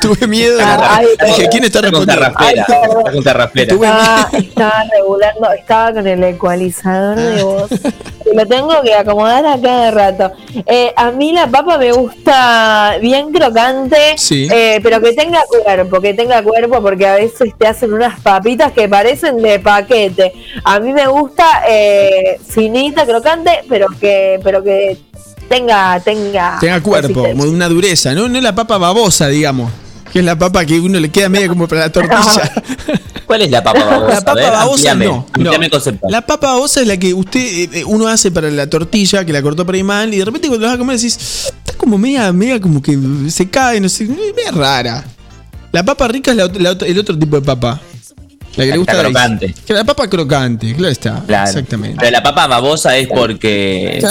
Speaker 2: Tuve miedo. de la-
Speaker 3: Ah, Ay,
Speaker 2: Dije, ¿quién está respondiendo?
Speaker 3: Ay.
Speaker 4: Está con carraspera.
Speaker 3: Estaba, estaba regulando, estaba con el ecualizador de voz. Lo tengo que acomodar a cada rato. Eh, a mí la papa me gusta bien crocante,
Speaker 2: Sí.
Speaker 3: eh, pero que tenga cuerpo, que tenga cuerpo, porque a veces te hacen unas papitas que parecen de paquete. A mí me gusta eh, finita, crocante, pero que, pero que tenga, tenga,
Speaker 2: Tenga cuerpo, como de una dureza, ¿no? No es la papa babosa, digamos. Que es la papa que uno le queda media como para la tortilla.
Speaker 4: ¿Cuál es la papa babosa?
Speaker 2: La papa babosa no.
Speaker 4: amplíame.
Speaker 2: La papa babosa es la que usted eh, eh, uno hace para la tortilla, que la cortó por ahí mal, y de repente cuando la vas a comer decís, está como media, media como que se cae, no sé, media rara. La papa rica es la la el otro tipo de papa. La que le gusta
Speaker 4: crocante.
Speaker 2: Que La papa crocante, claro está.
Speaker 4: Claro.
Speaker 2: Exactamente.
Speaker 4: Pero la papa babosa es porque.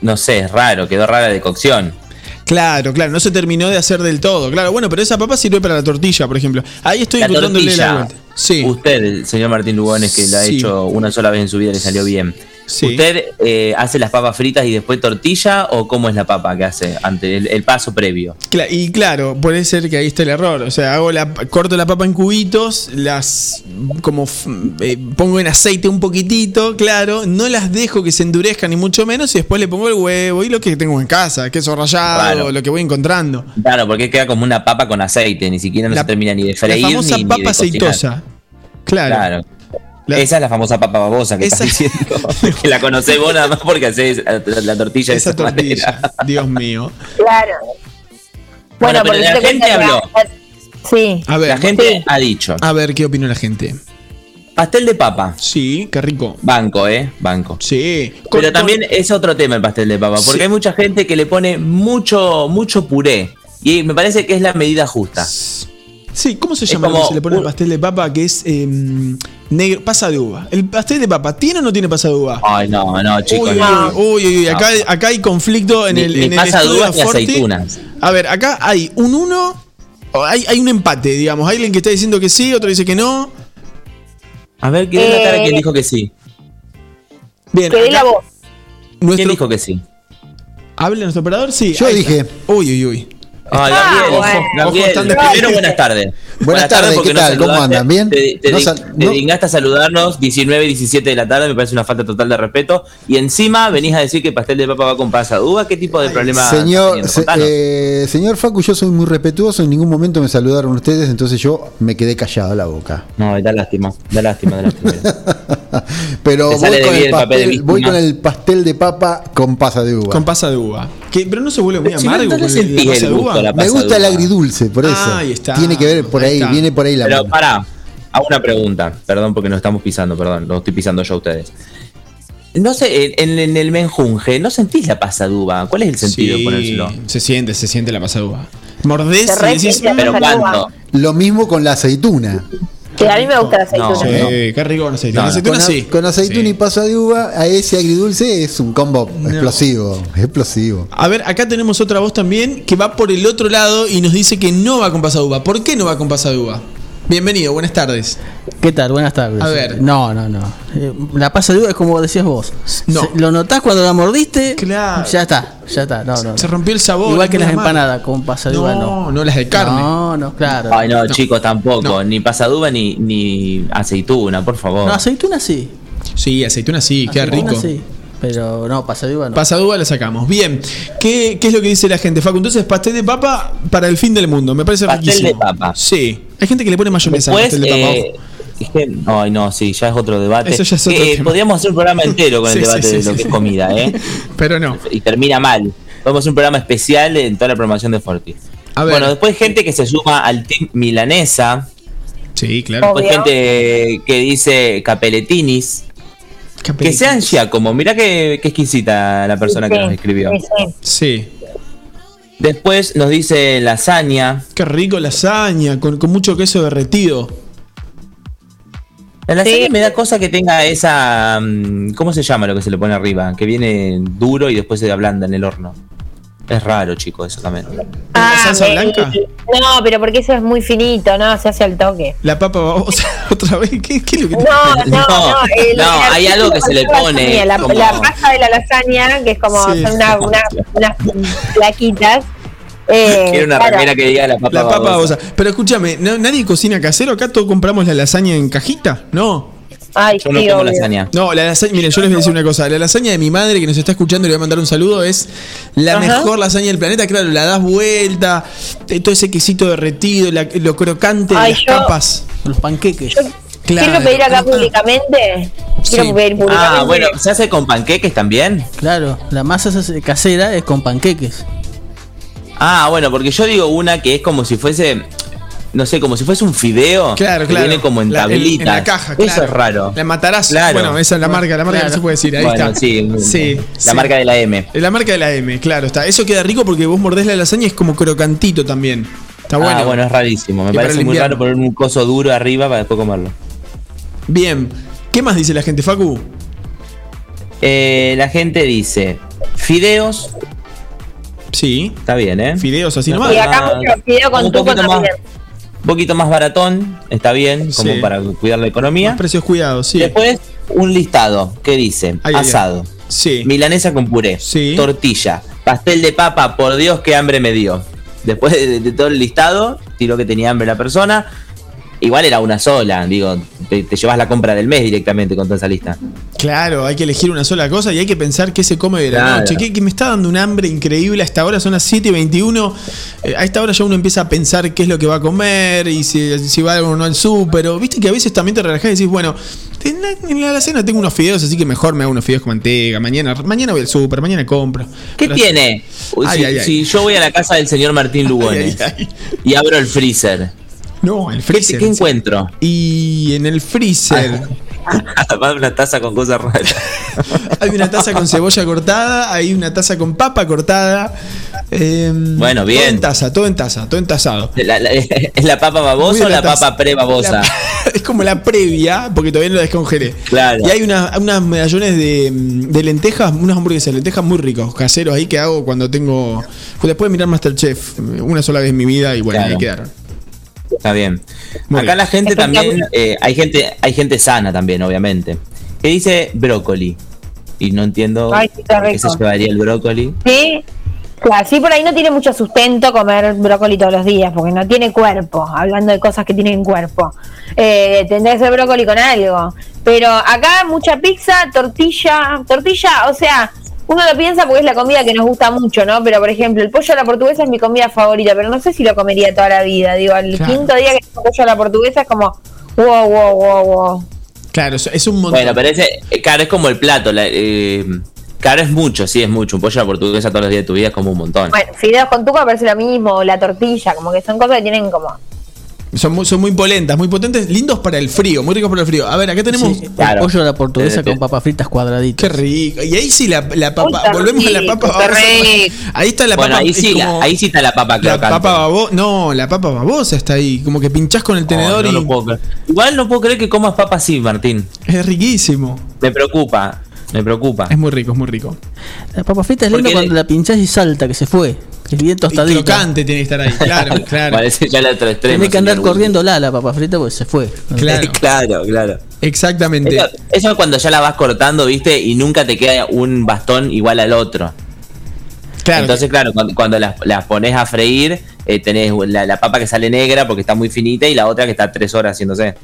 Speaker 4: No sé, es raro, quedó rara de cocción.
Speaker 2: Claro, claro, no se terminó de hacer del todo. Claro, bueno, pero esa papa sirve para la tortilla, por ejemplo. Ahí estoy
Speaker 4: La
Speaker 2: encontrándole la
Speaker 4: tortilla.
Speaker 2: vuelta. Sí.
Speaker 4: Usted, el señor Martín Lugones, que la ha hecho una sola vez en su vida y le salió bien.
Speaker 2: Sí.
Speaker 4: ¿Usted eh, hace las papas fritas y después tortilla o cómo es la papa que hace ante el, el paso previo?
Speaker 2: Y claro, puede ser que ahí esté el error. O sea, hago la, corto la papa en cubitos, las como eh, pongo en aceite un poquitito, claro, no las dejo que se endurezcan ni mucho menos y después le pongo el huevo y lo que tengo en casa, queso rallado,
Speaker 4: Claro.
Speaker 2: lo que voy encontrando.
Speaker 4: Claro, porque queda como una papa con aceite, ni siquiera no
Speaker 2: La-
Speaker 4: se termina ni de
Speaker 2: La
Speaker 4: freír
Speaker 2: famosa
Speaker 4: ni, ni
Speaker 2: papa
Speaker 4: cocinar.
Speaker 2: aceitosa. Claro.
Speaker 4: Esa es la famosa papa babosa que
Speaker 2: Esa-
Speaker 4: estás diciendo. que la conocés vos nada más porque hacés la, la tortilla de
Speaker 2: Esa
Speaker 4: esa
Speaker 2: tortilla,
Speaker 4: manera.
Speaker 2: Dios mío.
Speaker 3: Claro.
Speaker 4: Bueno, pero la
Speaker 3: te
Speaker 4: gente habló.
Speaker 3: Sí.
Speaker 2: A ver,
Speaker 4: La gente ha dicho.
Speaker 2: A ver, ¿qué opina la gente?
Speaker 4: Pastel de papa.
Speaker 2: Sí, qué rico.
Speaker 4: Banco, ¿eh? Banco.
Speaker 2: Sí.
Speaker 4: Pero también es otro tema el pastel de papa, porque
Speaker 2: Sí.
Speaker 4: hay mucha gente que le pone mucho, mucho puré. Y me parece que es la medida justa.
Speaker 2: Sí, ¿cómo se llama lo
Speaker 4: como
Speaker 2: que se le pone al pastel de papa que es eh, negro, pasa de uva? ¿El pastel de papa tiene o no tiene pasa de uva?
Speaker 4: Ay, no, no, chicos.
Speaker 2: Uy,
Speaker 4: no.
Speaker 2: uy, uy, uy, acá, acá hay conflicto en
Speaker 4: Ni-
Speaker 2: el,
Speaker 4: ni
Speaker 2: en el
Speaker 4: pasa de
Speaker 2: estudio
Speaker 4: uvas ni
Speaker 2: Forti.
Speaker 4: aceitunas.
Speaker 2: A ver, acá hay un uno, hay, hay un empate, digamos. Hay alguien que está diciendo que sí, otro dice que no.
Speaker 4: A ver, ¿qué es la cara de quien
Speaker 3: Eh,
Speaker 4: dijo que sí?
Speaker 2: Bien,
Speaker 3: Que la voz.
Speaker 4: ¿Quién dijo que sí?
Speaker 2: ¿Habla nuestro operador? Sí.
Speaker 18: Yo dije.
Speaker 2: Uy, uy, uy.
Speaker 4: Ah,
Speaker 3: Ah,
Speaker 4: Gabriel,
Speaker 3: bueno.
Speaker 4: Gabriel,
Speaker 2: están
Speaker 4: primero buenas tardes.
Speaker 18: Buenas tardes, ¿qué tal? ¿Cómo andan? ¿Bien?
Speaker 4: Te, te
Speaker 18: No
Speaker 4: dig-
Speaker 18: sal-
Speaker 4: te
Speaker 18: no-
Speaker 4: dignaste a saludarnos 19 y 17 de la tarde, me parece una falta total de respeto. Y encima venís a decir que el pastel de papa va con pasa de uva. ¿Qué tipo de problema?
Speaker 18: Señor, se- eh, señor Facu, yo soy muy respetuoso, en ningún momento me saludaron ustedes, entonces yo me quedé callado la boca.
Speaker 4: No, da lástima, da lástima, da lástima.
Speaker 18: Pero
Speaker 4: Te
Speaker 18: voy
Speaker 4: sale de
Speaker 18: con,
Speaker 4: bien
Speaker 18: el pastel, voy con el pastel de papa con pasa de uva.
Speaker 2: Con pasa de uva. Que, pero no se vuelve muy
Speaker 4: Si no,
Speaker 2: amargo
Speaker 4: no le
Speaker 2: con el- la de
Speaker 4: gusto la
Speaker 18: me gusta
Speaker 4: de
Speaker 18: el agridulce, por eso.
Speaker 2: Ah, ahí está.
Speaker 18: Tiene que ver por
Speaker 2: Ahí
Speaker 18: viene por ahí la
Speaker 4: Pero
Speaker 18: mano.
Speaker 4: pará, hago una pregunta. Perdón porque nos estamos pisando, perdón, lo estoy pisando yo a ustedes. No sé, en, en el menjunje, ¿no sentís la pasa de uva? ¿Cuál es el sentido de
Speaker 2: Sí,
Speaker 4: ponérselo?
Speaker 2: se siente, se siente la pasa de uva. Mordés
Speaker 3: Se
Speaker 2: y decís,
Speaker 3: siente.
Speaker 4: ¿Pero
Speaker 3: de
Speaker 4: cuánto?
Speaker 18: Lo mismo con la aceituna.
Speaker 3: Que a mí me gusta la aceituna.
Speaker 4: No,
Speaker 2: Sí,
Speaker 4: no.
Speaker 2: qué rico con aceituna.
Speaker 4: No,
Speaker 2: Con aceituna
Speaker 18: con, a-
Speaker 2: sí.
Speaker 18: con aceituna
Speaker 2: Sí.
Speaker 18: y pasa de uva, a ese agridulce es un combo explosivo. Explosivo.
Speaker 2: A ver, acá tenemos otra voz también que va por el otro lado y nos dice que no va con pasa de uva. ¿Por qué no va con pasa de uva? Bienvenido, buenas tardes.
Speaker 19: ¿Qué tal? Buenas tardes.
Speaker 2: A ver.
Speaker 19: No, no, no. Eh, La pasa de uva es como decías vos.
Speaker 2: No.
Speaker 19: Se- lo notás cuando la mordiste.
Speaker 2: Claro.
Speaker 19: Ya está, ya está. No, no.
Speaker 2: Se rompió el sabor.
Speaker 19: Igual que las empanadas con pasa de uva, no.
Speaker 2: No, no las de carne.
Speaker 19: No, no, claro.
Speaker 4: Ay, no,
Speaker 2: No.
Speaker 4: chicos, tampoco. Ni pasaduba ni, ni aceituna, por favor.
Speaker 19: No, aceituna sí.
Speaker 2: Sí, aceituna sí, queda
Speaker 19: Aceituna
Speaker 2: rico.
Speaker 19: sí. Pero no, pasa de uva no.
Speaker 2: Pasaduba la sacamos. Bien. ¿Qué, ¿Qué es lo que dice la gente, Facu? Entonces, pastel de papa para el fin del mundo. Me parece
Speaker 4: Pastel
Speaker 2: riquísimo.
Speaker 4: de papa.
Speaker 2: Sí. Hay gente que le pone mayonesa al
Speaker 4: Después,
Speaker 2: pastel de papa.
Speaker 4: eh, ay, no, sí, ya es otro debate.
Speaker 2: Eso ya es otro
Speaker 4: Eh,
Speaker 2: tema.
Speaker 4: podríamos hacer un programa entero con
Speaker 2: Sí,
Speaker 4: el debate
Speaker 2: sí,
Speaker 4: de
Speaker 2: sí,
Speaker 4: lo
Speaker 2: sí,
Speaker 4: que es comida, ¿eh?
Speaker 2: Pero no.
Speaker 4: Y termina mal. Podemos hacer un programa especial en toda la programación de Forti.
Speaker 2: A ver.
Speaker 4: Bueno, después gente que se suma al team milanesa.
Speaker 2: Sí, claro.
Speaker 4: Después gente que dice capeletinis. Que sean Giacomo. Mirá que, que exquisita la persona que
Speaker 3: Sí,
Speaker 4: nos escribió.
Speaker 3: sí, sí.
Speaker 2: Sí.
Speaker 4: Después nos dice lasaña.
Speaker 2: Qué rico lasaña, con, con mucho queso derretido.
Speaker 4: La lasaña me da cosa que tenga esa. mm, ¿Cómo se llama lo que se le pone arriba? Que viene duro y después se ablanda en el horno. Es raro, chico, eso también.
Speaker 3: Ah,
Speaker 2: salsa
Speaker 3: me-
Speaker 2: blanca?
Speaker 3: No, pero porque eso es muy finito, ¿no? Se hace al toque.
Speaker 2: La papa babosa, otra vez. ¿Qué, qué es lo que
Speaker 3: No, no, no. el-
Speaker 4: no,
Speaker 3: el
Speaker 4: hay algo que se le pone
Speaker 3: La,
Speaker 4: como-
Speaker 3: la masa de la lasaña, que es como
Speaker 2: Sí.
Speaker 3: son una- una- unas plaquitas. Eh,
Speaker 4: Quiero una
Speaker 3: claro.
Speaker 4: remera que diga la papa,
Speaker 2: La papa
Speaker 4: babosa.
Speaker 2: babosa. Pero escúchame, ¿no- ¿nadie cocina casero? ¿Acá todos compramos la lasaña en cajita? No.
Speaker 3: Ay,
Speaker 4: Yo no
Speaker 3: sí,
Speaker 4: como lasaña.
Speaker 2: No, la lasaña, miren, yo les voy a decir una cosa. La lasaña de mi madre que nos está escuchando, le voy a mandar un saludo, es la
Speaker 3: Ajá.
Speaker 2: mejor lasaña del planeta. Claro, la das vuelta, eh, todo ese quesito derretido, la- lo crocante de
Speaker 3: Ay,
Speaker 2: las
Speaker 3: yo-
Speaker 2: capas.
Speaker 19: Los panqueques.
Speaker 2: Claro.
Speaker 3: Quiero pedir acá públicamente. Quiero
Speaker 2: Sí.
Speaker 3: pedir públicamente.
Speaker 4: Ah, bueno, ¿se hace con panqueques también?
Speaker 19: Claro, la masa casera es con panqueques.
Speaker 4: Ah, bueno, porque yo digo una que es como si fuese. No sé, como si fuese un fideo.
Speaker 2: Claro,
Speaker 4: que
Speaker 2: claro.
Speaker 4: Viene como en
Speaker 2: La- en-
Speaker 4: tablitas.
Speaker 2: en la caja,
Speaker 4: Eso
Speaker 2: claro.
Speaker 4: es raro.
Speaker 2: La matarás.
Speaker 4: Claro.
Speaker 2: Bueno, esa es la marca, la marca
Speaker 19: Claro.
Speaker 2: no se puede decir, ahí
Speaker 4: Bueno,
Speaker 2: está.
Speaker 4: sí,
Speaker 2: Sí,
Speaker 4: La
Speaker 2: sí.
Speaker 4: marca de la M.
Speaker 2: La marca de la M, claro, está. Eso queda rico porque vos mordés la lasaña y es como crocantito también. Está bueno.
Speaker 4: Ah, bueno, es rarísimo. Me parece muy raro poner un coso duro arriba para después comerlo.
Speaker 2: Bien. ¿Qué más dice la gente, Facu?
Speaker 4: Eh, la gente dice: Fideos.
Speaker 2: Sí.
Speaker 4: Está bien, ¿eh?
Speaker 2: Fideos así
Speaker 4: No,
Speaker 2: nomás.
Speaker 3: Y acá mucho video con
Speaker 4: un
Speaker 3: tuco
Speaker 4: poquito más,
Speaker 3: también.
Speaker 4: Un poquito más baratón. Está bien, como
Speaker 2: Sí.
Speaker 4: para cuidar la economía.
Speaker 2: Precios cuidados, sí.
Speaker 4: Después, un listado que dice:
Speaker 2: Ay, ay, ay.
Speaker 4: asado.
Speaker 2: Sí.
Speaker 4: Milanesa con puré.
Speaker 2: Sí.
Speaker 4: Tortilla. Pastel de papa, por Dios, qué hambre me dio. Después de, de todo el listado, tiró que tenía hambre la persona. Igual era una sola, digo, te, te llevas la compra del mes directamente con toda esa lista.
Speaker 2: Claro, hay que elegir una sola cosa y hay que pensar qué se come de la
Speaker 4: Claro.
Speaker 2: noche. Que, que me está dando un hambre increíble. Hasta ahora son las 7 y 21. Eh, a esta hora ya uno empieza a pensar qué es lo que va a comer y si, si va o no al súper. Viste que a veces también te relajás y decís, bueno, en la, en la cena tengo unos fideos, así que mejor me hago unos fideos con mantega. Mañana, mañana voy al súper, mañana compro.
Speaker 4: ¿Qué
Speaker 2: Pero-
Speaker 4: tiene?
Speaker 2: Ay,
Speaker 4: si,
Speaker 2: ay, ay.
Speaker 4: si yo voy a la casa del señor Martín Lugones y abro el freezer,
Speaker 2: No, el
Speaker 4: ¿qué,
Speaker 2: freezer.
Speaker 4: qué encuentro?
Speaker 2: Y en el freezer
Speaker 4: Además, una taza con cosas raras.
Speaker 2: hay una taza con cebolla cortada, hay una taza con papa cortada. eh,
Speaker 4: Bueno, bien.
Speaker 2: Todo en taza, todo en taza, todo entasado.
Speaker 4: La- la- ¿Es la papa babosa o la
Speaker 2: taza.
Speaker 4: papa pre-babosa?
Speaker 2: Es como la previa, porque todavía no la descongelé.
Speaker 4: Claro.
Speaker 2: Y hay una- unas medallones de, de lentejas, unas hamburguesas de lentejas muy ricos, caseros ahí que hago cuando tengo. Pues después de mirar Masterchef una sola vez en mi vida y bueno,
Speaker 4: Claro.
Speaker 2: ahí quedaron.
Speaker 4: Está bien.
Speaker 2: Muy
Speaker 4: Acá
Speaker 2: bien.
Speaker 4: la gente también, eh, hay gente, hay gente sana también, obviamente. Que dice brócoli. Y no entiendo
Speaker 3: Ay,
Speaker 4: qué se llevaría el brócoli.
Speaker 3: Sí. Claro, sí, por ahí no tiene mucho sustento comer brócoli todos los días, porque no tiene cuerpo, hablando de cosas que tienen cuerpo. Eh, tendrá que ser brócoli con algo. Pero acá mucha pizza, tortilla, tortilla, o sea, uno lo piensa porque es la comida que nos gusta mucho, ¿no? Pero por ejemplo, el pollo a la portuguesa es mi comida favorita, pero no sé si lo comería toda la vida. Digo, el
Speaker 2: Claro.
Speaker 3: quinto día que como pollo a la portuguesa es como, wow, wow, wow, wow.
Speaker 2: Claro, es- un montón.
Speaker 4: Bueno, pero ese, eh, claro, es como el plato. la- eh, claro, es mucho, sí, es mucho. Un pollo a la portuguesa todos los días de tu vida es como un montón.
Speaker 3: Bueno, fideos con tuco parece lo mismo, o la tortilla, como que son cosas que tienen como...
Speaker 2: Son muy, son muy polentas, muy potentes, lindos para el frío, muy ricos para el frío. A ver, acá tenemos.
Speaker 19: Sí, el pollo a la portuguesa con papas fritas cuadraditas.
Speaker 2: Qué rico. Y ahí sí la, la papa. Volvemos a la papa
Speaker 3: qué
Speaker 2: babosa.
Speaker 3: rico.
Speaker 2: Ahí está la
Speaker 4: bueno,
Speaker 2: papa.
Speaker 4: ahí
Speaker 2: es
Speaker 4: sí,
Speaker 2: como-
Speaker 4: ahí sí está la papa
Speaker 2: La papa babosa. No, la papa babosa está ahí. Como que pinchás con el tenedor
Speaker 4: No, no
Speaker 2: y.
Speaker 4: lo puedo creer. Igual no puedo creer que comas papa así, Martín.
Speaker 2: Es riquísimo.
Speaker 4: Me preocupa, me preocupa.
Speaker 2: Es muy rico, es muy rico.
Speaker 19: La papa frita es lindo
Speaker 4: Porque-
Speaker 19: cuando la pinchás y salta, que se fue. Es bien
Speaker 6: Y
Speaker 19: tostadito.
Speaker 6: crocante tiene que estar ahí, claro, claro.
Speaker 4: Parece ya el otro extremo.
Speaker 19: Tiene que andar corriendo la, la papa frita porque se fue.
Speaker 6: Claro.
Speaker 4: claro, claro.
Speaker 6: Exactamente.
Speaker 4: Eso, eso es cuando ya la vas cortando, ¿viste? Y nunca te queda un bastón igual al otro.
Speaker 6: Claro.
Speaker 4: Entonces, claro, cuando, cuando las, las pones a freír, eh, tenés la, la papa que sale negra porque está muy finita y la otra que está tres horas haciéndose.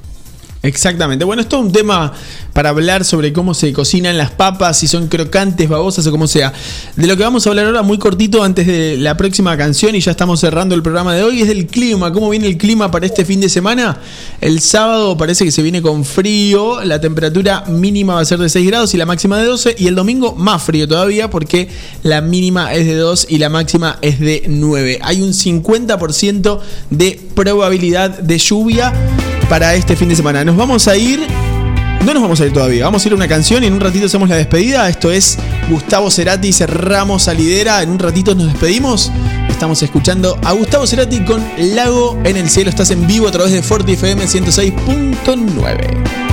Speaker 6: Exactamente. Bueno, esto es un tema para hablar sobre cómo se cocinan las papas, si son crocantes, babosas o como sea. De lo que vamos a hablar ahora muy cortito antes de la próxima canción y ya estamos cerrando el programa de hoy es del clima. ¿Cómo viene el clima para este fin de semana? El sábado parece que se viene con frío, la temperatura mínima va a ser de 6 grados y la máxima de 12 y el domingo más frío todavía porque la mínima es de 2 y la máxima es de 9. Hay un 50% de probabilidad de lluvia para este fin de semana. Nos vamos a ir. No nos vamos a ir todavía, vamos a ir a una canción y en un ratito hacemos la despedida. Esto es Gustavo Cerati, cerramos salidera. En un ratito nos despedimos. Estamos escuchando a Gustavo Cerati con Lago en el cielo. Estás en vivo a través de Forti FM 106.9.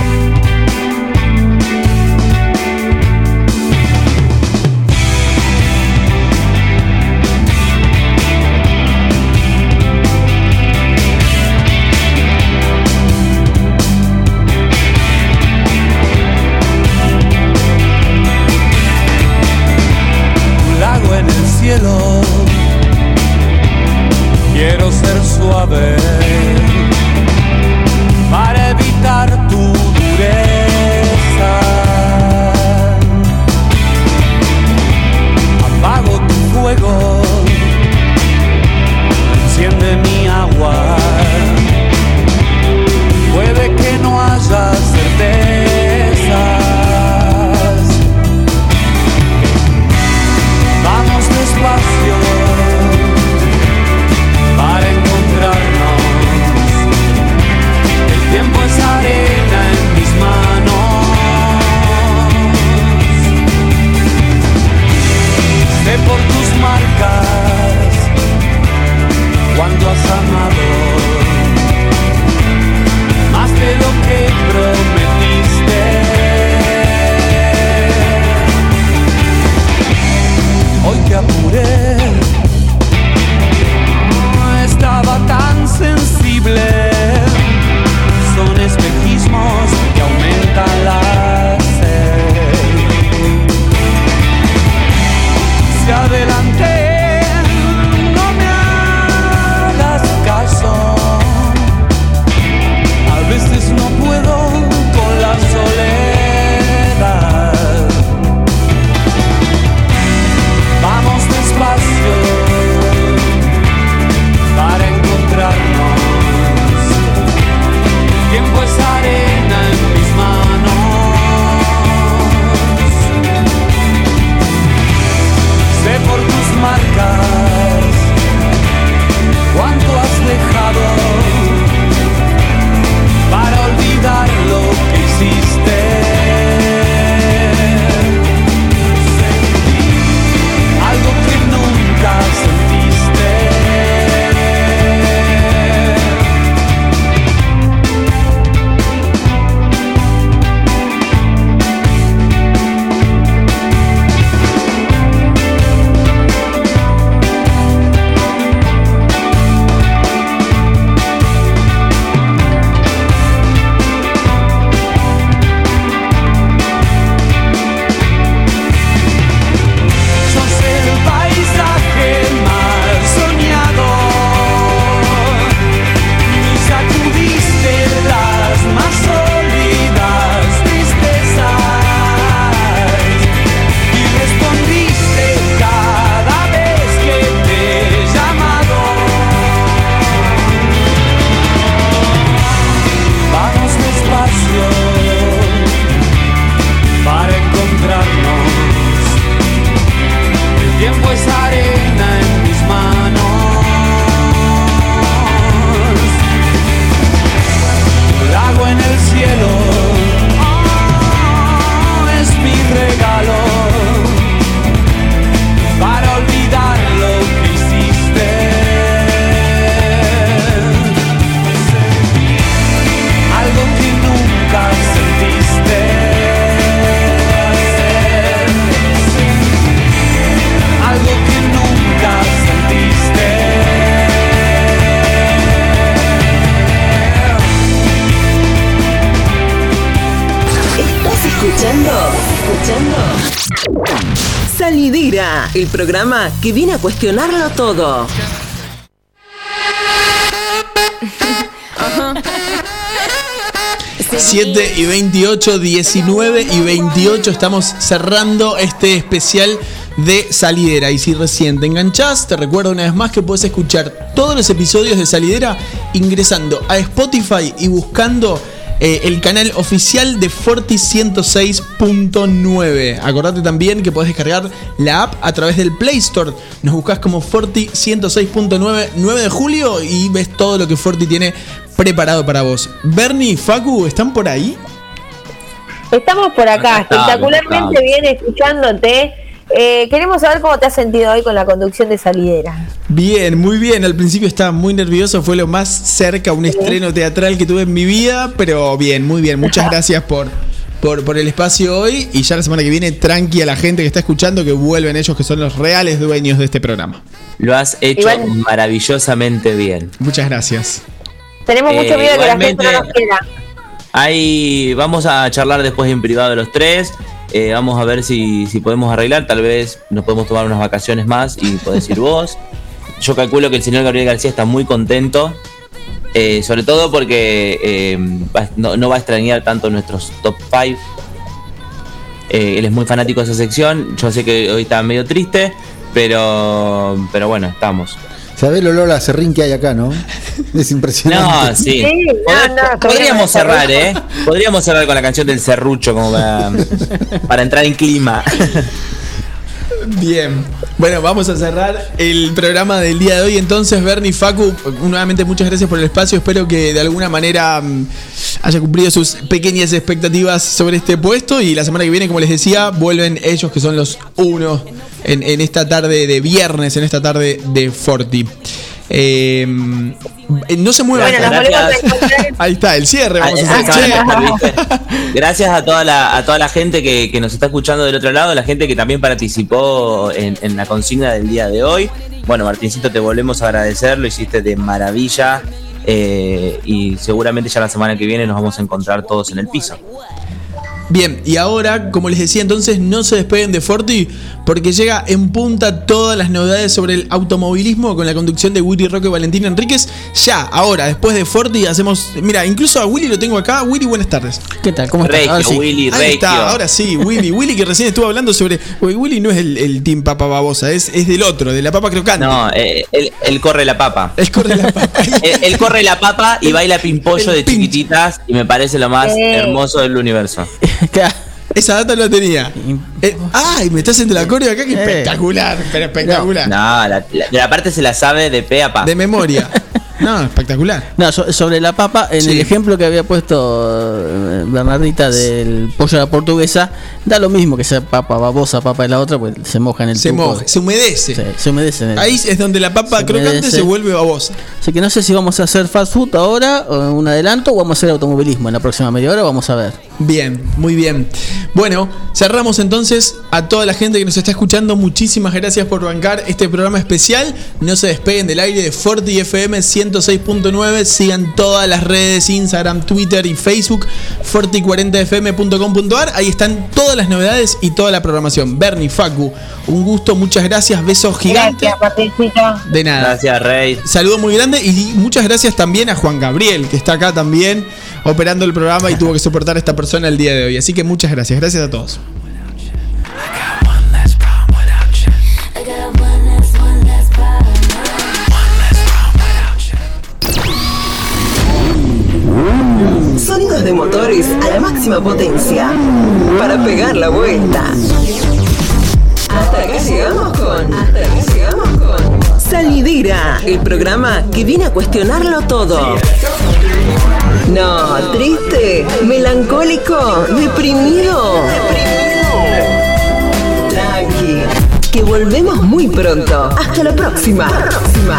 Speaker 1: programa que viene a cuestionarlo todo.
Speaker 2: 7 y 28, 19 y 28 estamos cerrando este especial de Salidera. Y si recién te enganchás, te recuerdo una vez más que puedes escuchar todos los episodios de Salidera ingresando a Spotify y buscando eh, el canal oficial de Forti 106.9. Acordate también que podés descargar la app a través del Play Store. Nos buscas como Forti 106.9 9 de julio y ves todo lo que Forti tiene preparado para vos. Bernie, Facu, ¿están por ahí?
Speaker 3: Estamos por acá, espectacularmente
Speaker 2: acá
Speaker 3: bien escuchándote. Eh, queremos saber cómo te has sentido hoy con la conducción de Salidera.
Speaker 2: Bien, muy bien. Al principio estaba muy nervioso, fue lo más cerca a un estreno teatral que tuve en mi vida, pero bien, muy bien. Muchas gracias por, por, por el espacio hoy y ya la semana que viene tranqui a la gente que está escuchando que vuelven ellos que son los reales dueños de este programa.
Speaker 4: Lo has hecho
Speaker 3: Igual-
Speaker 4: maravillosamente bien.
Speaker 2: Muchas gracias.
Speaker 3: Tenemos
Speaker 4: Eh,
Speaker 3: mucho miedo de que la gente no nos quiera.
Speaker 4: Ahí vamos a charlar después en privado los tres. Eh, vamos a ver si, si podemos arreglar. Tal vez nos podemos tomar unas vacaciones más y podés ir vos. Yo calculo que el señor Gabriel García está muy contento. eh, sobre todo porque eh, no, no va a extrañar tanto nuestros top 5. él es muy fanático de esa sección. Yo sé que hoy está medio triste. Pero, pero bueno, estamos.
Speaker 18: ¿Sabés el olor a serrín que hay acá, no? Es impresionante.
Speaker 4: No, sí. Pod- Podríamos cerrar, ¿eh? Podríamos cerrar con la canción del serrucho como para, para entrar en clima.
Speaker 2: Bien. Bueno, vamos a cerrar el programa del día de hoy. Entonces, Bernie Facu, nuevamente muchas gracias por el espacio. Espero que de alguna manera mm, haya cumplido sus pequeñas expectativas sobre este puesto. Y la semana que viene, como les decía, vuelven ellos que son los uno en, en esta tarde de viernes, en esta tarde de Forti. Eh, no se muevan.
Speaker 4: Bueno,
Speaker 2: Ahí está, el cierre. Vamos a
Speaker 4: Ah,
Speaker 2: hacer.
Speaker 4: estar, ¿viste? Gracias a toda la, a toda la gente que, que nos está escuchando del otro lado, la gente que también participó en, en la consigna del día de hoy. Bueno, Martincito, te volvemos a agradecer, lo hiciste de maravilla. eh, y seguramente ya la semana que viene nos vamos a encontrar todos en el piso.
Speaker 2: Bien, y ahora, como les decía entonces, no se despeguen de Forti porque llega en punta todas las novedades sobre el automovilismo con la conducción de Willy Roque y Valentín Enríquez. Ya, ahora, después de Forti, hacemos. Mira, incluso a Willy lo tengo acá. Willy, buenas tardes.
Speaker 19: ¿Qué tal? ¿Cómo estás?
Speaker 4: Regio,
Speaker 19: Ahora sí.
Speaker 4: Willy,
Speaker 2: Ahí está, ahora sí, Willy. Willy que recién estuvo hablando sobre. Willy no es el, el team papa babosa, es, es del otro, de la papa crocante.
Speaker 4: No, eh, él, él corre la papa.
Speaker 2: Él corre la papa.
Speaker 4: él, él corre la papa y baila pimpollo de chiquititas y me parece lo más
Speaker 3: Eh.
Speaker 4: hermoso del universo.
Speaker 2: Esa data no la tenía. Eh, ay, me estás haciendo la coreo acá, que espectacular, pero espectacular.
Speaker 4: No, la, la- la parte se la sabe de pe a pa.
Speaker 2: De memoria. No, espectacular.
Speaker 19: No, so- sobre la papa, en el ejemplo que había puesto eh, Bernardita del pollo a la portuguesa, da lo mismo que sea papa babosa, papa de la otra, pues se moja en el
Speaker 2: Se
Speaker 19: tuco.
Speaker 2: moja, se humedece.
Speaker 19: Sí, se humedece en el
Speaker 2: Ahí es donde la papa
Speaker 19: Se
Speaker 2: crocante
Speaker 19: humedece.
Speaker 2: se vuelve babosa.
Speaker 19: Así que no sé si vamos a hacer fast food ahora, o un adelanto, o vamos a hacer automovilismo en la próxima media hora, vamos a ver.
Speaker 2: Bien, muy bien. Bueno, cerramos entonces a toda la gente que nos está escuchando. Muchísimas gracias por bancar este programa especial. No se despeguen del aire de Forti FM 106.9. Sigan todas las redes, Instagram, Twitter y Facebook, forti40fm.com.ar. Ahí están todas las novedades y toda la programación. Bernie, Facu, un gusto, muchas gracias, besos gigantes.
Speaker 3: Gracias.
Speaker 2: De nada.
Speaker 4: Gracias, Rey.
Speaker 2: Saludo muy grande y muchas gracias también a Juan Gabriel, que está acá también operando el programa y tuvo que soportar a esta persona el día de hoy. Así que muchas gracias. Gracias a todos.
Speaker 1: Sonidos de motores a la máxima potencia para pegar la vuelta. Hasta acá llegamos con. Hasta acá llegamos con. Salidera, el programa que viene a cuestionarlo todo. No, triste, melancólico, deprimido. Tranqui, que volvemos muy pronto. Hasta la próxima. próxima.